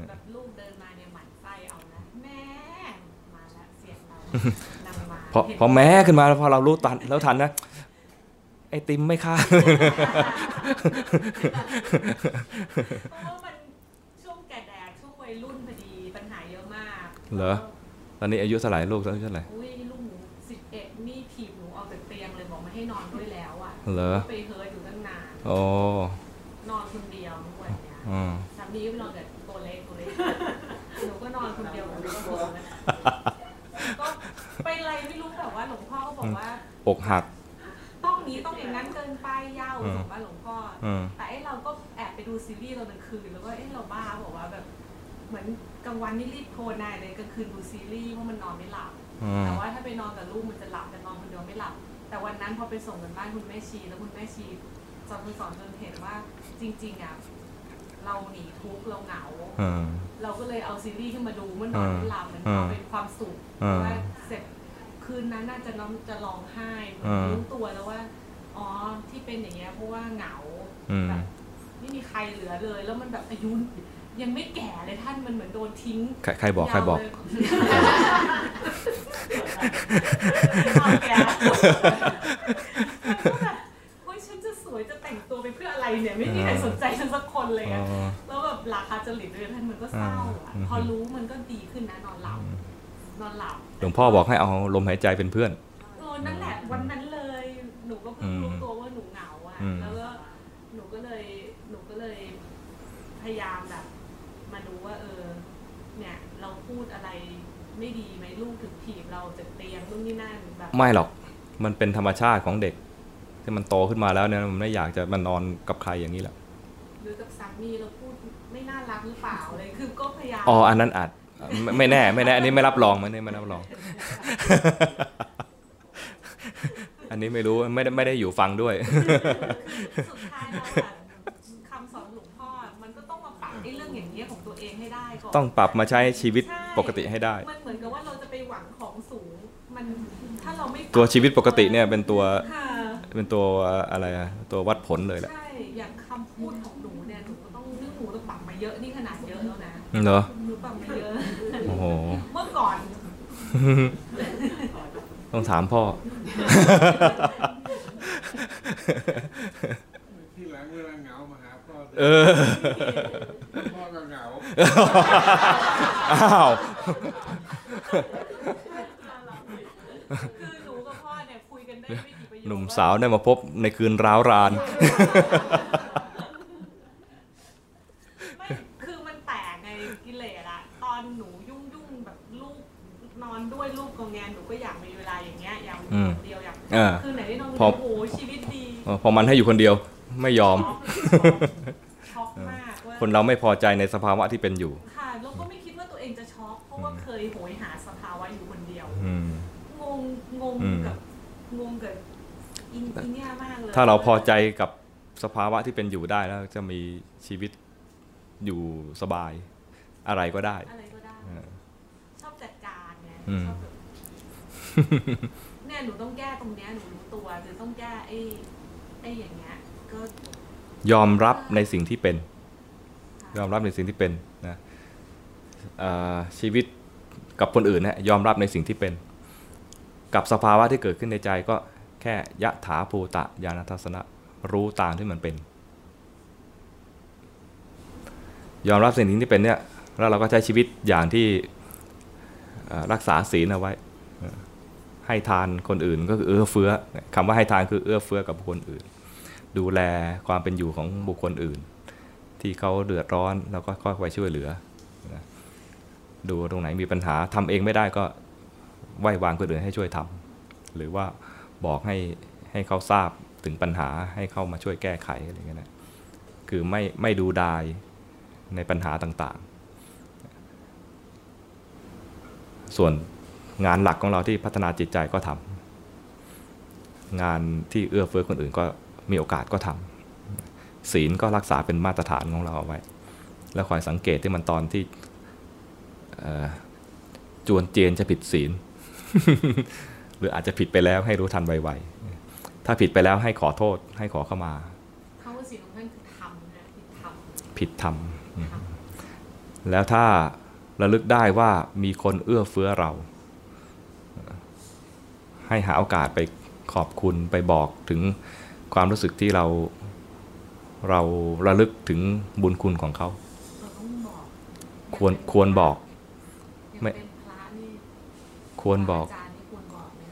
แบบลูกเดินมาเนี่ยหมั่นไส้เอานะแม่มาแล้วเสียงเรานำมาพอเห็นพอแม้ขึ้นมาพอเรารู้ทันแล้วทันนะไอติมไม่ค่าเพราะว่ามันช่วงแก่แดดช่วงวัยรุ่นพอดีปัญหาเยอะมากเหรอ ตอนนี้อายุเท่าไหร่ลูกอายุเท่าไหร่อุ้ยลูกหนูสิบเอ็ดนี่ถีบหนูออกจากเตียงเลยบอกไม่ให้นอนด้วยแล้วอะเหรอไปเฮิร์ตอยู่ตั้งนานโอ้นอนคนเดียวทุกวันเนี้ยอืมสามีก็ไปนอนกับตัวเล็กตัวเล็กหนูก็นอนคนเดียวหนูก็กลัวนะก็ไปอะไรไม่รู้แบบว่าหลวงพ่อก็บอกว่าอกหักต้องนี้ต้องอย่างนั้นเกินไปยาวอืมสมว่าหลวงพ่อออืมแต่ไอ้เราก็แอบไปดูซีรีส์ตอนกลางคืนแล้วก็เอ้เราบ้าบอกว่าแบบ เหมือนกลางวันนี่รีบโทรนายเลยกลางคืนดูซีรีส์เพราะมันนอนไม่หลับอืมแต่ว่าถ้าไปนอนกับลูกมันจะหลับแต่นอนคนเดียวไม่หลับ แต่วันนั้นพอไปส่งกันบ้านคุณแม่ชี แล้วคุณแม่ชีสอนคุณสอนจนเห็นว่าจริง ๆอะเราหนีทุกข์เราเหงาอืมเราก็เลยเอาซีรีส์ขึ้นมาดูเมื่อนอนไม่หลับมันอืมเอาเป็นความสุขอืมว่าเสร็จคืนนั้นน่าจะน้องจะร้องไห้อืมรู้ตัวแล้วว่าอ๋อที่เป็นอย่างเงี้ยเพราะว่าเหงาอืมแบบไม่มีใครเหลือเลย แล้วมันแบบอายุ ยังไม่แก่เลยท่านมันเหมือนโดนทิ้งใครใครบอกใครบอกยาวเลยเอาแก่มันก็แบบเฮ้ยฉันจะสวยจะแต่งตัวไปเพื่ออะไรเนี่ยไม่มีใครสนใจฉันสักคนเลยอ๋อะอแล้วแบบราคาจริตเลยท่านมันก็เศร้าอะอืมพอรู้มันก็ดีขึ้นนะนอนหลับนอนหลับหลวงพ่อบอกให้เอาลมหายใจเป็นเพื่อนเออนั่นแหละวันนั้นเลยหนูก็เพิ่งรู้อืมตัวว่าหนูเหงาอะอืมแล้วก็หนูก็เลยหนูก็เลยพยายามแบบ มาดูว่า เออ เนี่ย เราพูดอะไรไม่ดีไหมลูกถึงถีบเราจากเตียง นู่นนี่นั่นแบบไม่หรอกมันเป็นธรรมชาติของเด็ก ที่มันโตขึ้นมาแล้วเนี่ยมันไม่อยากจะมานอนกับใครอย่างนี้แหละหรือกับสามีเราพูดไม่น่ารักหรือเปล่าเลยคือก็พยายามอ๋ออันนั้นอาจไม่ไม่แน่ไม่แน่อันนี้ไม่รับรองไม่ได้ไม่รับรอง อันนี้ไม่รู้ไม่ได้ไม่ได้อยู่ฟังด้วยสุดท้ายแล้วอะคำสอนหลวงพ่อมันก็ต้องมาปรับไอ้เรื่องอย่างนี้ยของตัวเองให้ได้ก่อนต้องปรับมาใช้ชีวิตใช่ปกติให้ได้มันเหมือนกับว่าเราจะไปหวังของสูง มันถ้าเราไม่ ตัวชีวิตปกติเนี่ยเป็นตัวค่ะเป็นตัวอะไรอะตัววัดผลเลยแหละใช่อย่างคำพูดของหนูเนี่ยหนูก็ต้องนึกหนูต้องปรับมาเยอะนี่ขนาดเยอะแล้วนะเหรอหนูปรับมาเยอะโอ้โหเมื่อก่อน ต้องถามพ่อที่หลังเวลาเหงามาหาพ่อเออพ่อก็เหงาอ้าว คือหนูกับพ่อเนี่ยคุยกันได้ไม่กี่ประโยค หนุ่ม สาวได้มาพบในคืนร้าวรานไม่คือมันแตกไงกิเลสอะตอนหนูยุ่งยุ่งๆแบบลูกนอนด้วยลูกกองแงนหนูก็อยากมีเวลาอย่างเงี้ยอยากมีอืมคนเดียวอยากอ่าคือไหนได้นอนพอโอ้โหชีวิตดีเออพอมันให้อยู่คนเดียวไม่ยอมช็อกมากว่าคนเราไม่พอใจในสภาวะที่เป็นอยู่ ถ้าเราพอใจกับสภาวะที่เป็นอยู่ได้แล้วจะมีชีวิตอยู่สบายอะไรก็ได้ อะไรก็ได้เออชอบจัดการไงอืมชอบแบบเนี่ยหนูต้องแก้ตรงเนี้ยหนูรู้ตัวหรือต้องแก้ไอ้ไอ้อย่างเงี้ยก็ยอมรับในสิ่งที่เป็น ยอมรับในสิ่งที่เป็นนะเอ่อชีวิตกับคนอื่นเนี่ยยอมรับในสิ่งที่เป็น กับสภาวะที่เกิดขึ้นในใจก็ แค่ยะถาภูตะญาณทัศนะรู้ตามที่มันเป็น ยอมรับสิ่งที่เป็นเนี่ยแล้วเราก็ใช้ชีวิตอย่างที่รักษาศีลเอาไว้ ให้ทานคนอื่นก็คือเอื้อเฟื้อคำว่าให้ทานคือเอื้อเฟื้อกับบุคคลอื่น ดูแลความเป็นอยู่ของบุคคลอื่น ที่เขาเดือดร้อนแล้วก็ค่อยไปช่วยเหลือ ดูตรงไหนมีปัญหาทำเองไม่ได้ก็ไหว้วางคนอื่นให้ช่วยทำหรือว่า บอกให้ให้เขาทราบถึงปัญหาให้เข้ามาช่วยแก้ไขอะไรเงี้ยนะคือไม่ไม่ดูดายในปัญหาต่างๆ ส่วนงานหลักของเราที่พัฒนาจิตใจก็ทำงานที่เอื้อเฟื้อคนอื่นก็มีโอกาสก็ทำศีลก็รักษาเป็นมาตรฐานของเราเอาไว้ แล้วคอยสังเกตที่มันตอนที่จวนเจียนจะผิดศีล รืออาจจะผิดไปแล้วให้รู้ทันไวๆถ้าผิดไปแล้วให้ขอโทษให้ขอเข้ามาเขาว่าสิ่งของท่านคือทำนะคือทำผิดธรรมทำแล้วถ้าระลึกได้ว่ามีคนเอื้อเฟื้อเรา ให้หาโอกาสไปขอบคุณไปบอกถึงความรู้สึกที่เราเราระลึกถึงบุญคุณของเขาเราต้องบอกควรควรบอกอย่างไม่เป็นพระนี่ควรบอกอาจารย์นี่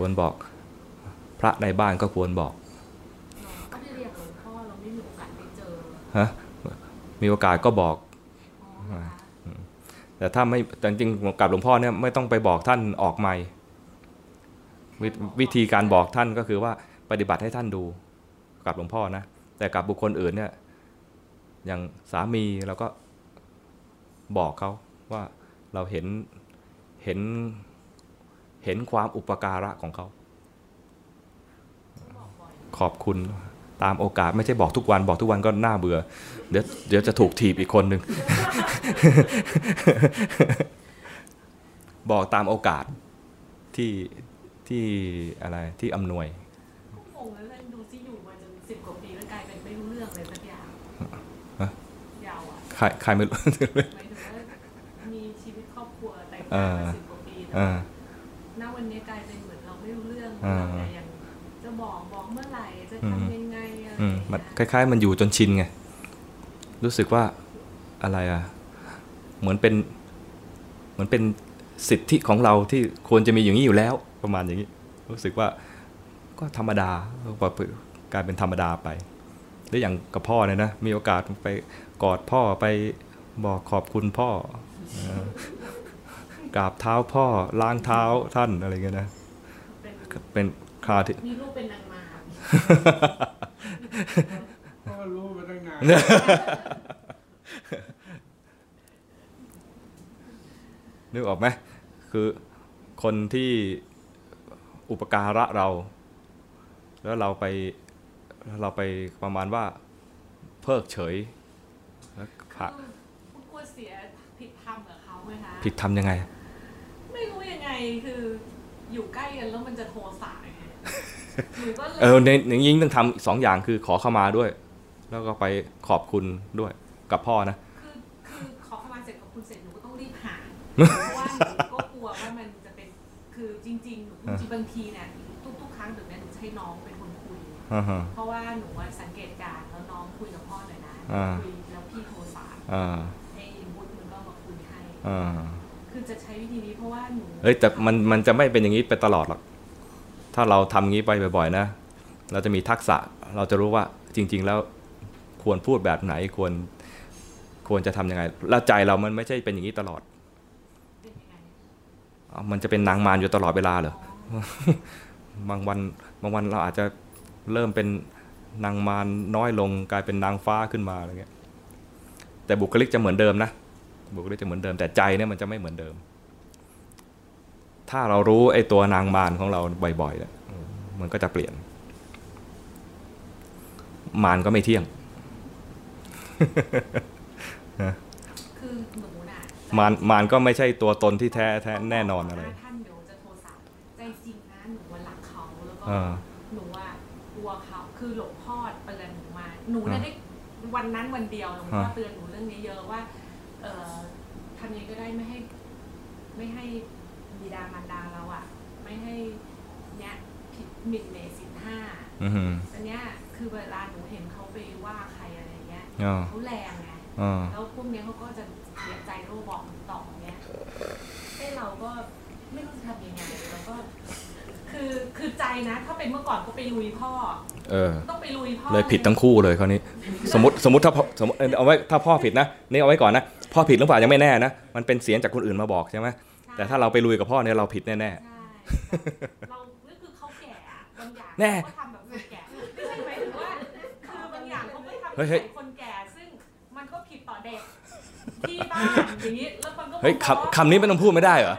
ควรบอกไหมควรบอก พระในบ้านก็ควรบอกเราก็ได้เรียกหลวงพ่อเราไม่มีโอกาสไปเจอฮะมีโอกาสก็บอกอ๋อเหรอคะแต่ถ้าไม่แต่จริงๆกับหลวงพ่อเนี่ยไม่ต้องไปบอกท่านออกไม่ววิธีการบอกท่านก็คือว่าปฏิบัติให้ท่านดูกับหลวงพ่อนะ แต่กับบุคคลอื่นเนี่ยอย่างสามีเราก็บอกเขาว่าเราเห็นเห็น เห็นความอุปการะของเขาบอกบ่อยขอบคุณตามโอกาสไม่ใช่บอกทุกวันบอกทุกวันก็น่าเบื่อ เดี๋ยวเดี๋ยวจะถูกถีบอีกคนหนึ่งบอกตามโอกาสที่ที่อะไรที่อำนวยงงแล้วเลยดูซิอยู่มาจนสิบกว่าปีแล้วกลายเป็นไม่รู้เรื่องเลยสักอย่างฮะยาวอะใครใครไม่รู้หมายถึงว่ามีชีวิตครอบครัวแต่งงานมาสิบกว่าปีแต่อ่าว่าณ วันนี้กลายเป็นเหมือนเราไม่รู้เรื่องอ่าเราอย่างจะบอกบอกเมื่อไหร่จะทำยังไงอะไรอืมอย่างมันเงี้ยคล้าย ๆ มันอยู่จนชินไงรู้สึกว่าอะไรอะ เหมือนเป็นเหมือนเป็นสิทธิของเราที่ควรจะมีอย่างนี้อยู่แล้วประมาณอย่างนี้ รู้สึกว่าก็ธรรมดาก็กลายเป็นธรรมดาไปหรืออย่างกับพ่อเนี่ยนะมีโอกาสไปกอดพ่อไปบอกขอบคุณพ่อเออ กราบเท้าพ่อล้างเท้าท่านอะไรเงี้ยนะ เป็นเป็นคราวที่มีลูกเป็นนางมารก็รู้มาตั้งนานนึกออกไหมคือคนที่อุปการะเรา แล้วเราไปเราไปประมาณว่าเพิกเฉยแล้วขาดคุณกลัวเสียผิดธรรมกับเขาไหมคะผิดทำยังไงไม่รู้ยังไง คืออยู่ใกล้กันแล้วมันจะโทรสายไงหนูก็เลยเออในอย่างยิ่งต้องทำสองอย่างคือขอเข้ามาด้วย แล้วก็ไปขอบคุณด้วยกับพ่อนะคือคือขอเข้ามาเสร็จกับคุณเสร็จหนูก็ต้องรีบหาเพราะว่าหนูก็กลัวว่ามันจะเป็นคือจริงๆหนูจริงๆบางทีเนี่ยทุกๆครั้งถึงแม้หนูจะให้น้องเป็นคนคุยอ่าฮะเพราะว่าหนูอะสังเกตการณ์แล้วน้องคุยกับพ่อหน่อยนะอ่าคุยแล้วพี่โทรสายอ่าไอ้บุญมันก็มาคุยให้อ่า คือจะใช้วิธีนี้เพราะว่าหนูเฮ้ยแต่มันมันจะไม่เป็นอย่างนี้ไปตลอดหรอก ถ้าเราทำงี้ไปบ่อยๆนะ เราจะมีทักษะเราจะรู้ว่าจริง ๆ แล้วควรพูดแบบไหนควรควรจะทำยังไง แล้วใจเรามันไม่ใช่เป็นอย่างนี้ตลอดเป็นยังไงอ้าวมันจะเป็นนางมารอยู่ตลอดเวลาเหรออ๋อบางวันบางวันเราอาจจะเริ่มเป็นนางมารน้อยลงกลายเป็นนางฟ้าขึ้นมาอะไรเงี้ย แต่บุคลิกจะเหมือนเดิมนะ บุคลิกจะเหมือนเดิมแต่ใจเนี่ยมันจะไม่เหมือนเดิม ถ้าเรารู้ไอ้ตัวนางมารของเราบ่อยๆเนี่ยอืมมันก็จะเปลี่ยน มารก็ไม่เที่ยงคือหนูน่ะมารมารก็ไม่ใช่ตัวตนที่แท้แท้แน่นอนอะไรถ้าท่านเดี๋ยวจะโทรศัพท์ใจจริงนะหนูว่ารักเขาแล้วก็อ่าหนูว่ากลัวเขาคือหลวงพ่อเตือนหนูมาหนูเนี่ยอ่าได้วันนั้นวันเดียวหลวงพ่ออ่าเตือนหนูเรื่องนี้เยอะว่าเอ่อ ทำยังไงก็ได้ไม่ให้ไม่ให้บิดามารดาเราอะไม่ให้เนี้ยผิดหมิ่นเมสินห้าอือหืออันเนี้ยคือเวลาหนูเห็นเขาไปว่าใครอะไรเงี้ยอ่าเขาแรงไงอ่าแล้วพวกเนี้ยเขาก็จะเสียใจแล้วบอกต่อเนี้ยให้เราก็ไม่รู้จะทำยังไงแล้วก็ คือคือใจนะ ถ้าเป็นเมื่อก่อนก็ไปลุยพ่อเออต้องไปลุยพ่อเลยผิดทั้งคู่เลยคราวนี้ สมมติสมมติถ้าพ่อสมมติเออเอาไว้ถ้าพ่อผิดนะนี่เอาไว้ก่อนนะ พ่อผิดหรือเปล่ายังไม่แน่นะมันเป็นเสียงจากคนอื่นมาบอกใช่ไหมใช่แต่ถ้าเราไปลุยกับพ่อเนี่ยเราผิดแน่ใช่เราก็คือเขาแก่อะบางอย่างแน่เขาก็ทำแบบคนแก่ไม่ใช่หมายถึงว่าคือบางอย่างเขาก็ทำเฮ้ยเฮ้ยใส่คนแก่ซึ่งมันก็ผิดต่อเด็กที่บ้านอย่างนี้แล้วมันก็เฮ้ยบอกว่าคำคำนี้ไม่ต้องพูดไม่ได้เหรอ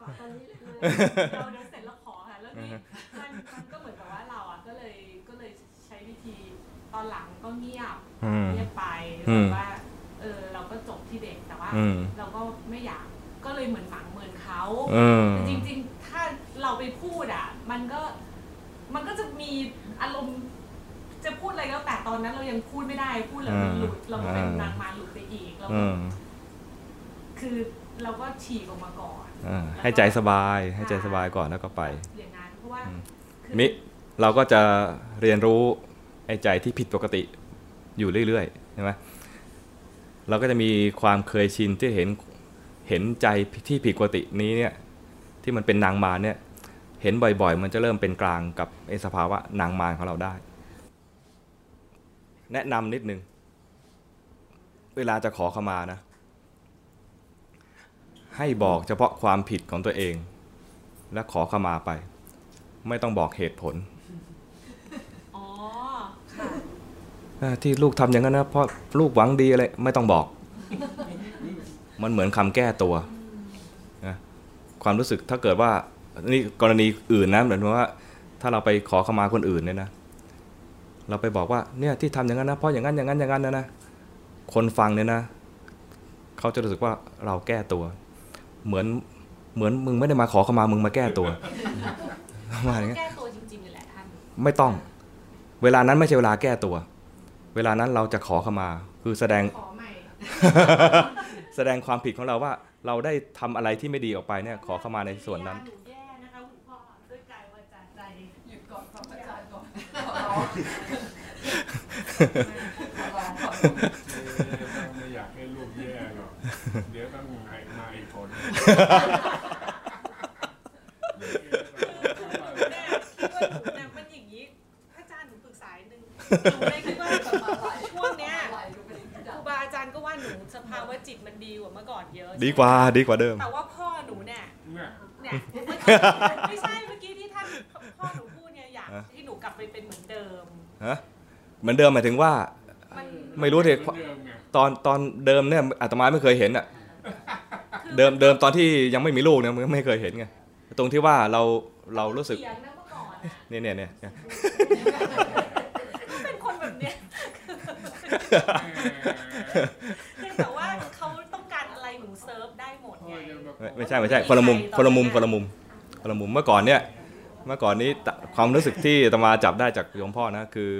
ขอตอนนี้ เงียบอืมเงียบไปอืแบมบว่าเออเราก็จบที่เด็กแต่ว่าอืมเราก็ไม่อยากก็เลยเหมือนหมังเหมือนเขาอืมจริง ๆ ถ้าเราไปพูดอะ มันก็มันก็จะมีอารมณ์จะพูดอะไรก็แต่ตอนนั้นเรายังพูดไม่ได้พูดแล้วมันหลุดเราก็เป็นนางมารหลุดไปอีกเราอืก็มคือเราก็ฉีกออกมาก่อนอ่าให้ใจสบาย ให้ใจสบายก่อนแล้วก็ไปอย่างนั้นเพราะว่าอืมคือมิเราก็จะเรียนรู้ไอ้ใจที่ผิดปกติ อยู่เรื่อยๆใช่ไหมเราก็จะมีความเคยชินที่เห็นเห็นใจที่ผิดปกตินี้เนี่ยที่มันเป็นนางมารเนี่ยเห็นบ่อยๆ มันจะเริ่มเป็นกลางกับไอ้สภาวะนางมารของเราได้ แนะนำนิดนึง เวลาจะขอขมานะ ให้บอกเฉพาะความผิดของตัวเอง และขอขมาไป ไม่ต้องบอกเหตุผล อ๋อค่ะ เอ่อ ที่ลูกทำอย่างนั้นนะเพราะลูกหวังดีอะไรไม่ต้องบอก มันเหมือนคำแก้ตัวนะความรู้สึกถ้าเกิดว่านี่กรณีอื่นนะเหมือนว่า ถ้าเราไปขอขมาคนอื่นเนี่ยนะเราไปบอกว่าเนี่ยที่ทำอย่างนั้นนะเพราะอย่างนั้นอย่างนั้นอย่างนั้นนะนะคนฟังเนี่ยนะเขาจะรู้สึกว่าเราแก้ตัว เหมือนเหมือนมึงไม่ได้มาขอขมามึงมาแก้ตัวประมาณนี้แก้ตัวจริงๆนี่แหละท่านไม่ต้อง เวลานั้นไม่ใช่เวลาแก้ตัว เวลานั้นเราจะขอขมา คือแสดงขอใหม่แสดงความผิดของเราว่าเราได้ทำอะไรที่ไม่ดีออกไปเนี่ยขอขมาในส่วนนั้นหนูแย่นะคะคุณพ่อด้วยกายวาจาใจหยุดก่อนฟังอาจารย์ก่อนไม่อยากให้ลูกแย่หรอกเดี๋ยวต้องมามาอีกคนแม่คิดว่าหนูเนี่ยมันอย่างนี้พระอาจารย์หนูปรึกษาหนึ่งหนูเลยคิดว่าช่วงเนี้ยครูบาอาจารย์ก็ว่าหนูสภาวะจิตมันดีกว่าเมื่ อก่อนเยอะดีกว่าดีกว่าเดิม แต่ว่าพ่อหนูเนี่ยเนี่ยเนี่ยเมื่อกี้ไม่ใช่เมื่อกี้ที่ท่านพ่อหนูพูดเนี่ยอยากฮะให้หนูกลับไปเป็นเหมือนเดิมฮะเหมือนเดิมหมายถึงว่ามันไม่รู้ดิเหมือนเดิมไงตอนตอนเดิมเนี่ยอาตมาไม่เคยเห็นอะคือเดิมเดิมตอนที่ยังไม่มีลูกเนี่ยมันไม่เคยเห็นไงตรงที่ว่าเราเรารู้สึกเถียงนะเมื่อก่อนอะเนี่ยเนี่ยเนี่ยก็เป็นคนแบบเนี้ยเพียงแต่ว่า ไงจะบอกไม่ไม่ใช่ไม่ใช่คนละมุมคนละมุมคนละมุมคนละมุมเมื่อก่อนเนี่ยเมื่อก่อนนี้ตะความรู้สึกที่อาตมาจับได้จากโยมพ่อนะคือ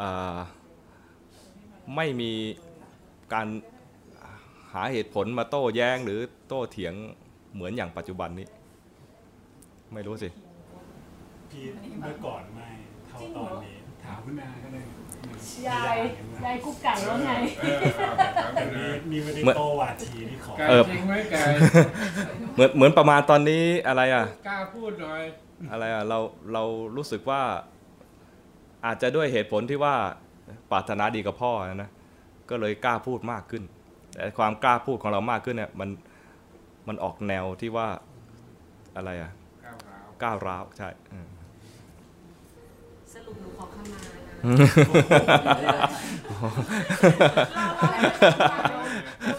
อ่าไม่มีการหาเหตุผลมาโต้แย้งหรือโต้เถียงเหมือนอย่างปัจจุบันนี้ ไม่รู้สิพี่เมื่อก่อนไม่เท่าตอนนี้ถามคุณนาก็ได้ยายยายกุ๊กไก่ว่าไงเออเอาแบบนั้นแต่เลนี่ยนี่ไม่ได้เมื่อโตวาทีนี่ขอไก่เออจริงไหมไก่เหมือนเหมือนประมาณตอนนี้อะไรอะกล้าพูดหน่อยอะไรอะเราเรารู้สึกว่า อาจจะด้วยเหตุผลที่ว่าปรารถนาดีกับพ่อนะนะก็เลยกล้าพูดมากขึ้น แต่ความกล้าพูดของเรามากขึ้นเนี่ยมันมันออกแนวที่ว่าอะไรอะก้าวร้าวก้าวร้าวใช่อืมสรุปหนูขอขมานะอืม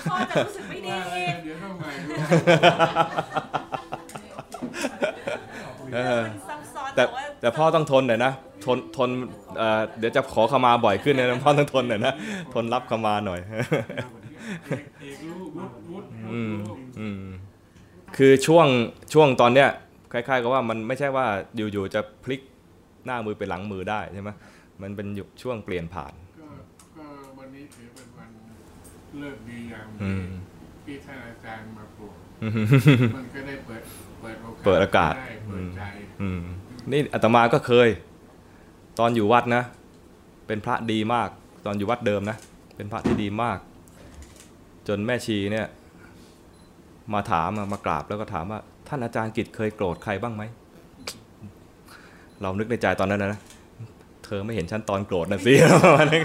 พ่อจะรู้สึกไม่ดีว่าแล้วเดี๋ยวต้องใหม่ดูเออมันซับซ้อนแต่ว่าแต่พ่อต้องทนหน่อยนะทนทนเดี๋ยวจะขอขมาบ่อยขึ้นนะพ่อต้องทนหน่อยนะทนรับขมาหน่อยคือช่วงช่วงตอนเนี้ยคล้ายๆกับว่ามันไม่ใช่ว่าอยู่ๆจะพลิกหน้ามือไปหลังมือได้ใช่ไหม มันเป็นยุคช่วงเปลี่ยนผ่าน ก็ก็วันนี้ถือเป็นวันเลิกดีอย่างอืดีมที่ท่านอาจารย์มาปลูกอืมมันก็ได้เปิดเปิดโอกาสเปิดอากาศได้เปิดใจอืมนี่อาตมาก็เคย ตอนอยู่วัดนะ เป็นพระดีมาก ตอนอยู่วัดเดิมนะ เป็นพระที่ดีมาก จนแม่ชีเนี่ย มาถามอะมากราบแล้วก็ถามว่า ท่านอาจารย์กิจเคยโกรธใครบ้างไหมเรานึกในใจตอนนั้นนะ เธอไม่เห็นฉันตอนโกรธนะสิประมาณนั้น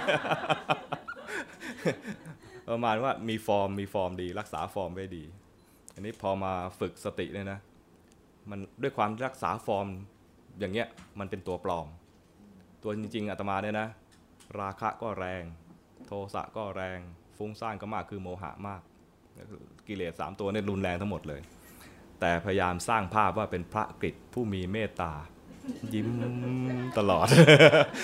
ประมาณว่ามีฟอร์มมีฟอร์มดี รักษาฟอร์มไว้ดี อันนี้พอมาฝึกสติเนี่ยนะมันด้วยความรักษาฟอร์มอย่างเงี้ยมันเป็นตัวปลอม ตัวจริง ๆอาตมาเนี่ยนะ ราคะก็แรง โทสะก็แรง ฟุ้งซ่านก็มากคือโมหะมาก กิเลสสามตัวเนี่ยรุนแรงทั้งหมดเลย แต่พยายามสร้างภาพว่าเป็นพระกฤษผู้มีเมตตา ยิ้มตลอด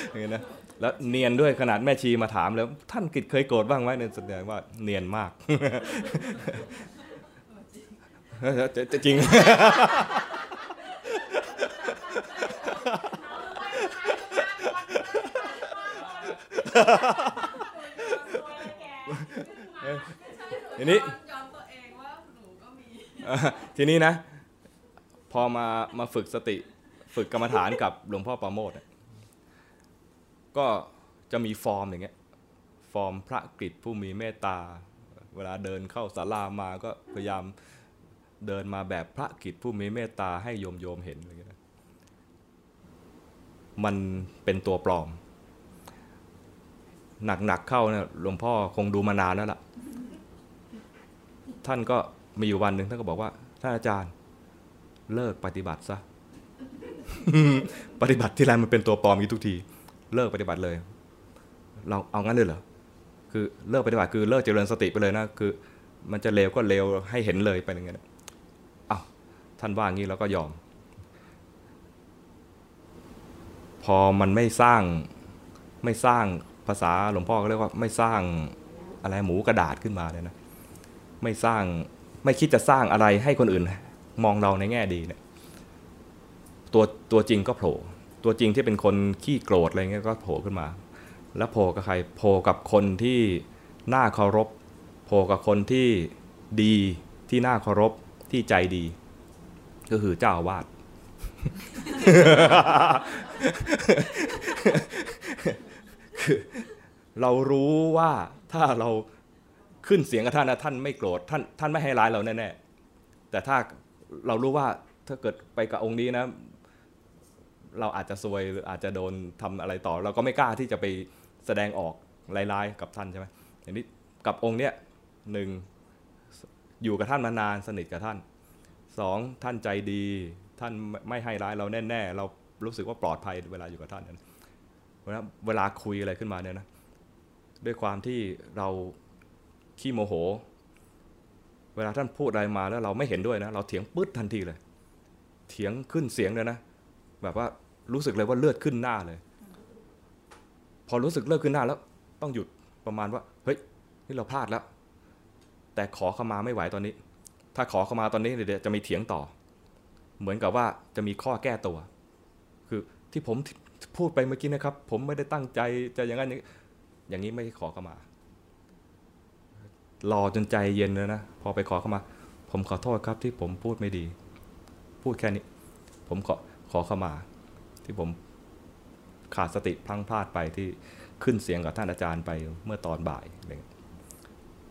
อย่างนี้นะแล้วเนียนด้วยขนาดแม่ชีมาถามแล้วท่านกิจเคยโกรธบ้างไหมเนี่ยแสดงว่าเนียนมากจะจะจริงทีนี้ย้อนตัวเองว่าหนูก็มีทีนี้นะ พอมามาฝึกสติ ฝึกกรรมฐานกับหลวงพ่อประโมทก็จะมีฟอร์มอย่างเงี้ย ฟอร์มพระกฤษผู้มีเมตตา เวลาเดินเข้าศาลามาก็พยายามเดินมาแบบพระกฤษผู้มีเมตตาให้โยมโยมเห็นอะไรเงี้ยมันเป็นตัวปลอม หนักๆเข้าเนี่ยหลวงพ่อคงดูมานานแล้วล่ะ ท่านก็มีอยู่วันหนึ่งท่านก็บอกว่าท่านอาจารย์เลิกปฏิบัติซะ ปฏิบัติที่ไรมันเป็นตัวปลอมอย่ทุกที เลิกปฏิบัติเลย เราเอางั้นเลยเหรอคือเลิกปฏิบัติคือเลิกเจริญสติไปเลยนะคือ มันจะเลวก็เลวให้เห็นเลยไปอย่างเงี้ยอ้าวท่านว่างี้เราก็ยอม พอมันไม่สร้างไม่สร้างภาษาหลวงพ่อก็เรียกว่าไม่สร้างอะไรหมูกระดาษขึ้นมาเลยนะ ไม่สร้างไม่คิดจะสร้างอะไรให้คนอื่น มองเราในแง่ดีเนี่ย ตัวตัวจริงก็โผล่ตัวจริงที่เป็นคนขี้โกรธอะไรเงี้ยก็โผล่ขึ้นมา แล้วโผล่กับใครโผล่กับคนที่น่าเคารพโผล่กับคนที่ดีที่น่าเคารพที่ใจดี ก็คือเจ้าอาวาสคือเรารู้ว่าถ้าเราขึ้นเสียงกับท่านนะท่านไม่โกรธท่านท่านไม่ให้ร้ายเราแน่ๆแต่ถ้าเรารู้ว่าถ้าเกิดไปกับองค์นี้นะ เราอาจจะซวยหรืออาจจะโดนทำอะไรต่อ เราก็ไม่กล้าที่จะไปแสดงออกร้ายๆกับท่านใช่ไหมอย่างนี้กับองค์เนี้ยหนึ่งอยู่กับท่านมานานสนิทกับท่านสองท่านใจดีท่านไม่ให้ร้ายเราแน่ๆเรารู้สึกว่าปลอดภัยเวลาอยู่กับท่านนะเวลาเวลาคุยอะไรขึ้นมาเนี่ยนะด้วยความที่เราขี้โมโห เวลาท่านพูดอะไรมาแล้วเราไม่เห็นด้วยนะ เราเถียงปึ๊ดทันทีเลย เถียงขึ้นเสียงเลยนะ แบบว่า รู้สึกเลยว่าเลือดขึ้นหน้าเลย พอรู้สึกเลือดขึ้นหน้าแล้ว ต้องหยุดประมาณว่า เฮ้ย นี่เราพลาดแล้ว แต่ขอขมาไม่ไหวตอนนี้ ถ้าขอขมาตอนนี้เดี๋ยวจะมีเถียงต่อ เหมือนกับว่าจะมีข้อแก้ตัว คือที่ผมพูดไปเมื่อกี้นะครับ ผมไม่ได้ตั้งใจจะอย่างนั้นอย่างนี้ไม่ขอขมารอจนใจเย็นเลยนะ พอไปขอเข้ามา ผมขอโทษครับที่ผมพูดไม่ดี พูดแค่นี้ ผมขอขอเข้ามา ที่ผมขาดสติพลั้งพลาดไปที่ขึ้นเสียงกับท่านอาจารย์ไปเมื่อตอนบ่าย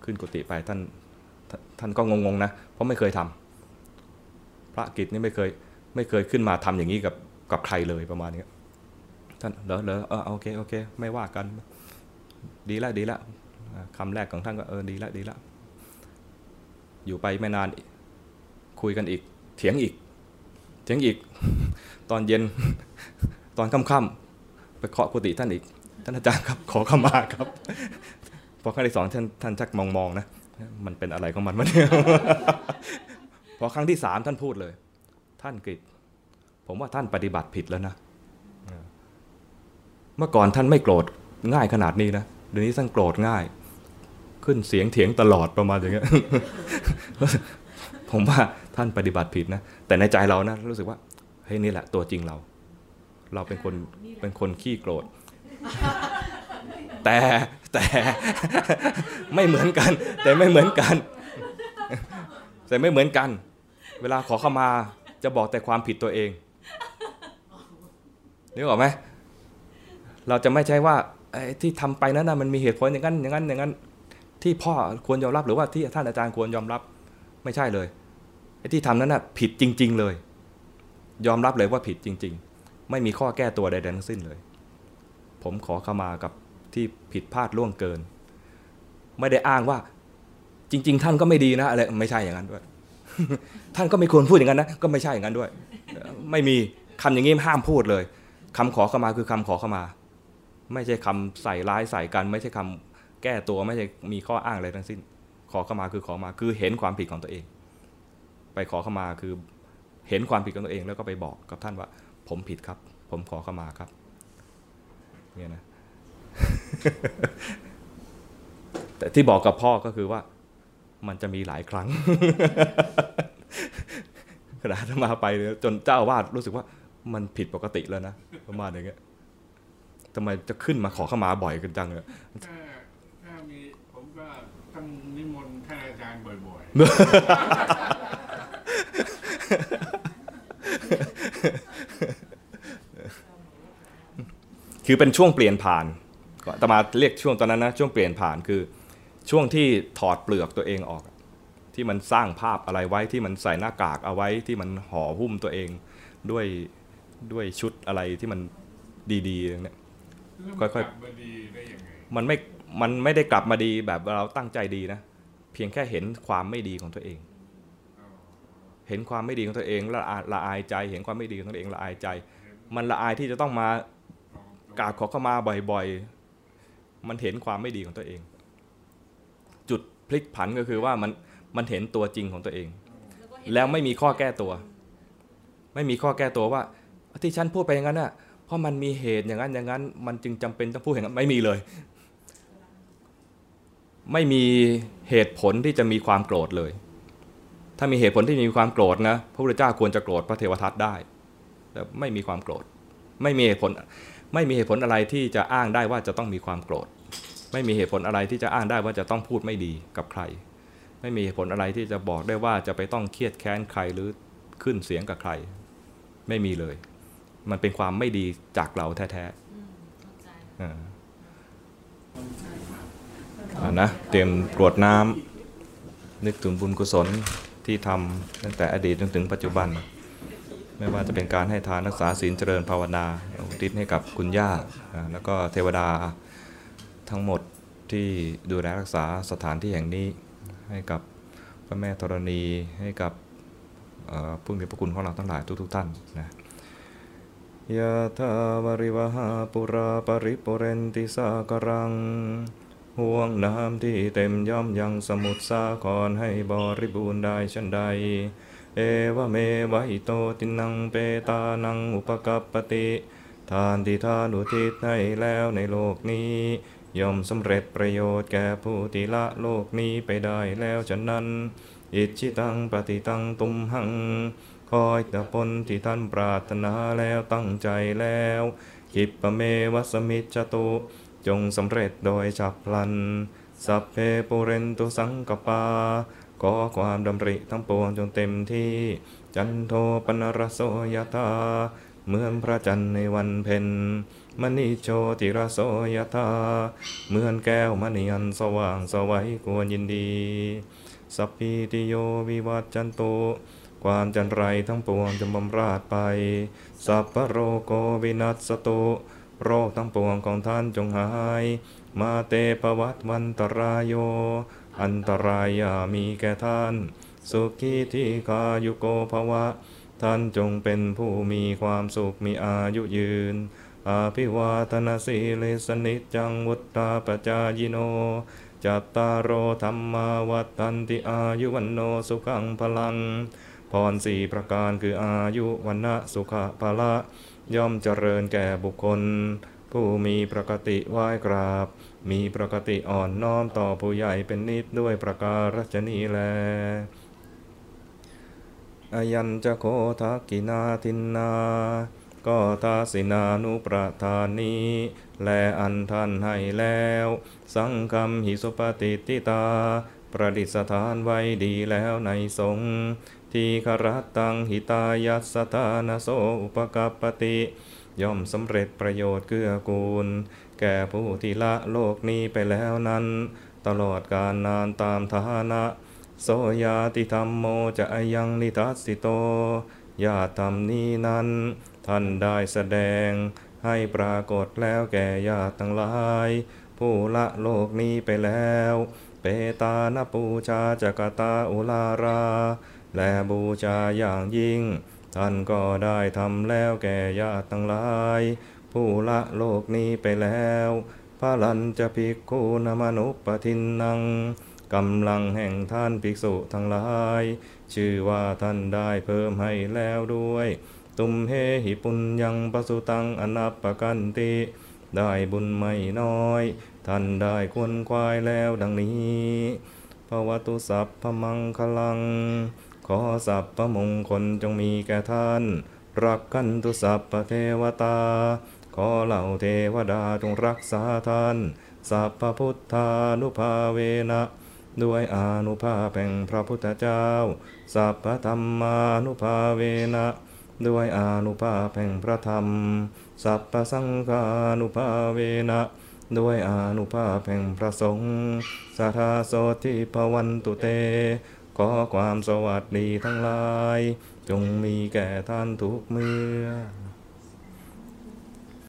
ขึ้นกุฏิไปท่านท่านก็งงๆนะ เพราะไม่เคยทำพระกิจนี่ไม่เคยไม่เคยขึ้นมาทำอย่างนี้กับกับใครเลยประมาณนี้ท่านเหรอเหรอเออโอเคโอเค ไม่ว่ากัน ดีละดีละอ่าคำแรกของท่านก็เออดีละดีละอยู่ไปไม่นานคุยกันอีกเถียงอีก ถียงอีกตอนเย็นตอนค่ำๆไปเคาะกุฏิท่านอีก ท่านอาจารย์ครับ ขอเข้ามาครับพอครั้งที่สองท่านท่านชักมองๆนะมันเป็นอะไรของมันวะเนี่ยพอครั้งที่สามท่านพูดเลย ท่านกฤษผมว่าท่านปฏิบัติผิดแล้วนะ เมื่อก่อนท่านไม่โกรธง่ายขนาดนี้นะเดี๋ยวนี้ท่านโกรธง่าย ขึ้นเสียงเถียงตลอดประมาณอย่างเงี้ยผมว่า ท่านปฏิบัติผิดนะ แต่ในใจเรานะรู้สึกว่าเฮ้ยนี่แหละตัวจริงเรา เราเป็นคนเป็นคนขี้โกรธ แต่แต่ไม่เหมือนกัน แต่ไม่เหมือนกันแต่ไม่เหมือนกัน เวลาขอเข้ามาจะบอกแต่ความผิดตัวเองนึกออกไหมเราจะไม่ใช่ว่าที่ทำไปนั้นนะมันมีเหตุผลอย่างนั้นอย่างนั้นอย่างนั้น ที่พ่อควรยอมรับหรือว่าที่ท่านอาจารย์ควรยอมรับไม่ใช่เลย ที่ทำนั้นน่ะผิดจริง ๆ เลย ยอมรับเลยว่าผิดจริง ๆ ไม่มีข้อแก้ตัวใดๆทั้งสิ้นเลย ผมขอเข้ามากับที่ผิดพลาดล่วงเกิน ไม่ได้อ้างว่า จริง ๆ ท่านก็ไม่ดีนะอะไรไม่ใช่อย่างนั้นด้วย ท่านก็ไม่ควรพูดอย่างนั้นนะก็ไม่ใช่อย่างนั้นด้วย ไม่มีคำอย่างนี้ห้ามพูดเลยคำขอเข้ามาคือคำขอเข้ามา ไม่ใช่คำใส่ร้ายใส่กัน ไม่ใช่คำแก้ตัวไม่ใช่มีข้ออ้างอะไรทั้งสิ้น ขอเข้ามาคือขอมาคือเห็นความผิดของตัวเอง ไปขอเข้ามาคือเห็นความผิดของตัวเองแล้วก็ไปบอกกับท่านว่า ผมผิดครับ ผมขอเข้ามาครับเนี่ยนะแต่ที่บอกกับพ่อก็คือว่า มันจะมีหลายครั้งขนาดมาไปเนี่ยจนเจ้าอาวาดรู้สึกว่า มันผิดปกติแล้วนะประมาณอย่างเงี้ยทำไมจะขึ้นมาขอเข้ามาบ่อยกันจังเลยถ้าถ้ามีผมก็ต้องนิมนต์ท่านอาจารย์บ่อย คือเป็นช่วงเปลี่ยนผ่านก็อาตมาเรียกช่วงตอนนั้นนะช่วงเปลี่ยนผ่านคือช่วงที่ถอดเปลือกตัวเองออก ที่มันสร้างภาพอะไรไว้ที่มันใส่หน้ากากเอาไว้ที่มันห่อหุ้มตัวเองด้วยด้วยชุดอะไรที่มันดีๆอย่างเนี้ยๆแล้วค่มันอยๆกลับมาดีได้ยังไงมันไม่มันไม่ได้กลับมาดีแบบเราตั้งใจดีนะ เพียงแค่เห็นความไม่ดีของตัวเองอ๋อเห็นความไม่ดีของตัวเองละอาละอายใจ เห็นความไม่ดีของตัวเองละอายใจ มันละอายที่จะต้องมากราบขอเข้ามาบ่อยๆ มันเห็นความไม่ดีของตัวเอง จุดพลิกผันก็คือว่ามันมันเห็นตัวจริงของตัวเอง แล้วไม่มีข้อแก้ตัว ไม่มีข้อแก้ตัวว่า ที่ฉันพูดไปอย่างนั้นน่ะเพราะมันมีเหตุอย่างนั้นอย่างนั้น มันจึงจำเป็นต้องพูดอย่างนั้นไม่มีเลย ไม่มีเหตุผลที่จะมีความโกรธเลย ถ้ามีเหตุผลที่มีความโกรธนะพระพุทธเจ้าควรจะโกรธพระเทวทัตได้ แต่ไม่มีความโกรธ ไม่มีเหตุผลไม่มีเหตุผลอะไรที่จะอ้างได้ว่าจะต้องมีความโกรธ ไม่มีเหตุผลอะไรที่จะอ้างได้ว่าจะต้องพูดไม่ดีกับใคร ไม่มีเหตุผลอะไรที่จะบอกได้ว่าจะไปต้องเครียดแค้นใครหรือขึ้นเสียงกับใคร ไม่มีเลย มันเป็นความไม่ดีจากเราแท้อืมเข้าใจๆอ่าอ่านะเตรียมกรวดน้ำนึกถึงบุญกุศล ที่ทำตั้งแต่อดีตจนถึงปัจจุบัน ไม่ว่าจะเป็นการให้ทานรักษาศีลเจริญภาวนาอุทิศให้กับคุณย่า แล้วก็เทวดาทั้งหมดที่ดูแลรักษาสถานที่แห่งนี้ให้กับพระแม่ธรณีให้กับผู้มีพระคุณของเราทั้งหลายทุกๆท่านนะยะทาวริวหาปุราปริปุเรนติสากรัง ห่วงน้ำที่เต็มย่อมยังสมุทรสาครให้บริบูรณ์ได้ชันใด เอวเมวะอิโตตินังเปตานังอุปกัปปติ ทานที่ทานอุทิศให้แล้วในโลกนี้ ย่อมสำเร็จประโยชน์แก่ผู้ที่ละโลกนี้ไปได้แล้วฉะนั้น อิจิตังปฏิตังตุมหัง คอยแต่ผลที่ท่านปรารถนาแล้วตั้งใจแล้วกิปเมวัสมิจจตุ จงสำเร็จโดยฉับพลัน สัพเพปุเรนตุสังกปา ขอความดำริทั้งปวงจงเต็มที่ จันโทปนรโสยธาเหมือนพระจันทร์ในวันเพ็ญมณีโชติรโสยธาเหมือนแก้วมณีอันสว่างสวัยควรยินดี สัพพิติโยวิวัจจันโตความจันไรทั้งปวงจะบำราดไป สัพพโรโกวินัสสตุ โรคทั้งปวงของท่านจงหาย มาเตปวัตวันตรายโย อันตรายอย่ามีแก่ท่าน สุขีที่คายุโกภวะ ท่านจงเป็นผู้มีความสุขมีอายุยืน อาภิวาทนาสีเลสนิจจังวุตตาปจายโน จัตตารโอธรรมาวัฏตันติอายุวันโนสุขังพลัง พรสี่ประการคืออายุวันนะสุขะพละ ย่อมเจริญแก่บุคคล ผู้มีปกติไหว้กราบ มีปกติอ่อนน้อมต่อผู้ใหญ่เป็นนิดด้วยประการฉนี้แลอยัญจะโคทักกินาทินนา ก็ทาสินานุประทานนี้และอันท่านให้แล้ว สังคมหิสุปฏิติตา ประดิษฐานไว้ดีแล้วในสงฆ์ ทีครัตตังหิตายัสสทานโสอุปกัปปติ ย่อมสำเร็จประโยชน์เกื้อกูล แก่ผู้ที่ละโลกนี้ไปแล้วนั้น ตลอดกาลนานตามฐานะ โสยาติธรรมโมจะยังนิทัสสิโตญาธรรมนี้นั้น ท่านได้แสดง ให้ปรากฏแล้วแก่ญาติทั้งหลาย ผู้ละโลกนี้ไปแล้ว เปตานปูชาจักตาอุลารา และบูชาอย่างยิ่ง ท่านก็ได้ทำแล้วแก่ญาติทั้งหลาย ผู้ละโลกนี้ไปแล้วพระลันจะภิกขุนมนุปทินนังกำลังแห่งท่านภิกษุทั้งหลาย ชื่อว่าท่านได้เพิ่มให้แล้วด้วย ตุมเฮหิปุญญังปสุตังอนัปปกันติ ได้บุญไม่น้อย ท่านได้ควรควายแล้วดังนี้ภวตุสัพพมังคลัง ขอสัพพมงคลจงมีแก่ท่าน รักกันตุสัพพเทวตา ขอเหล่าเทวดาจงรักษาท่าน สัพพพุทธานุภาเวนะด้วยอานุภาพแห่งพระพุทธเจ้า สัพพธรรมานุภาเวนะ ด้วยอานุภาพแห่งพระธรรม สัพพสังฆานุภาเวนะ ด้วยอานุภาพแห่งพระสงฆ์สัทธาโสทิภวันตุเต ขอความสวัสดีทั้งหลาย จงมีแก่ท่านทุกเมื่อ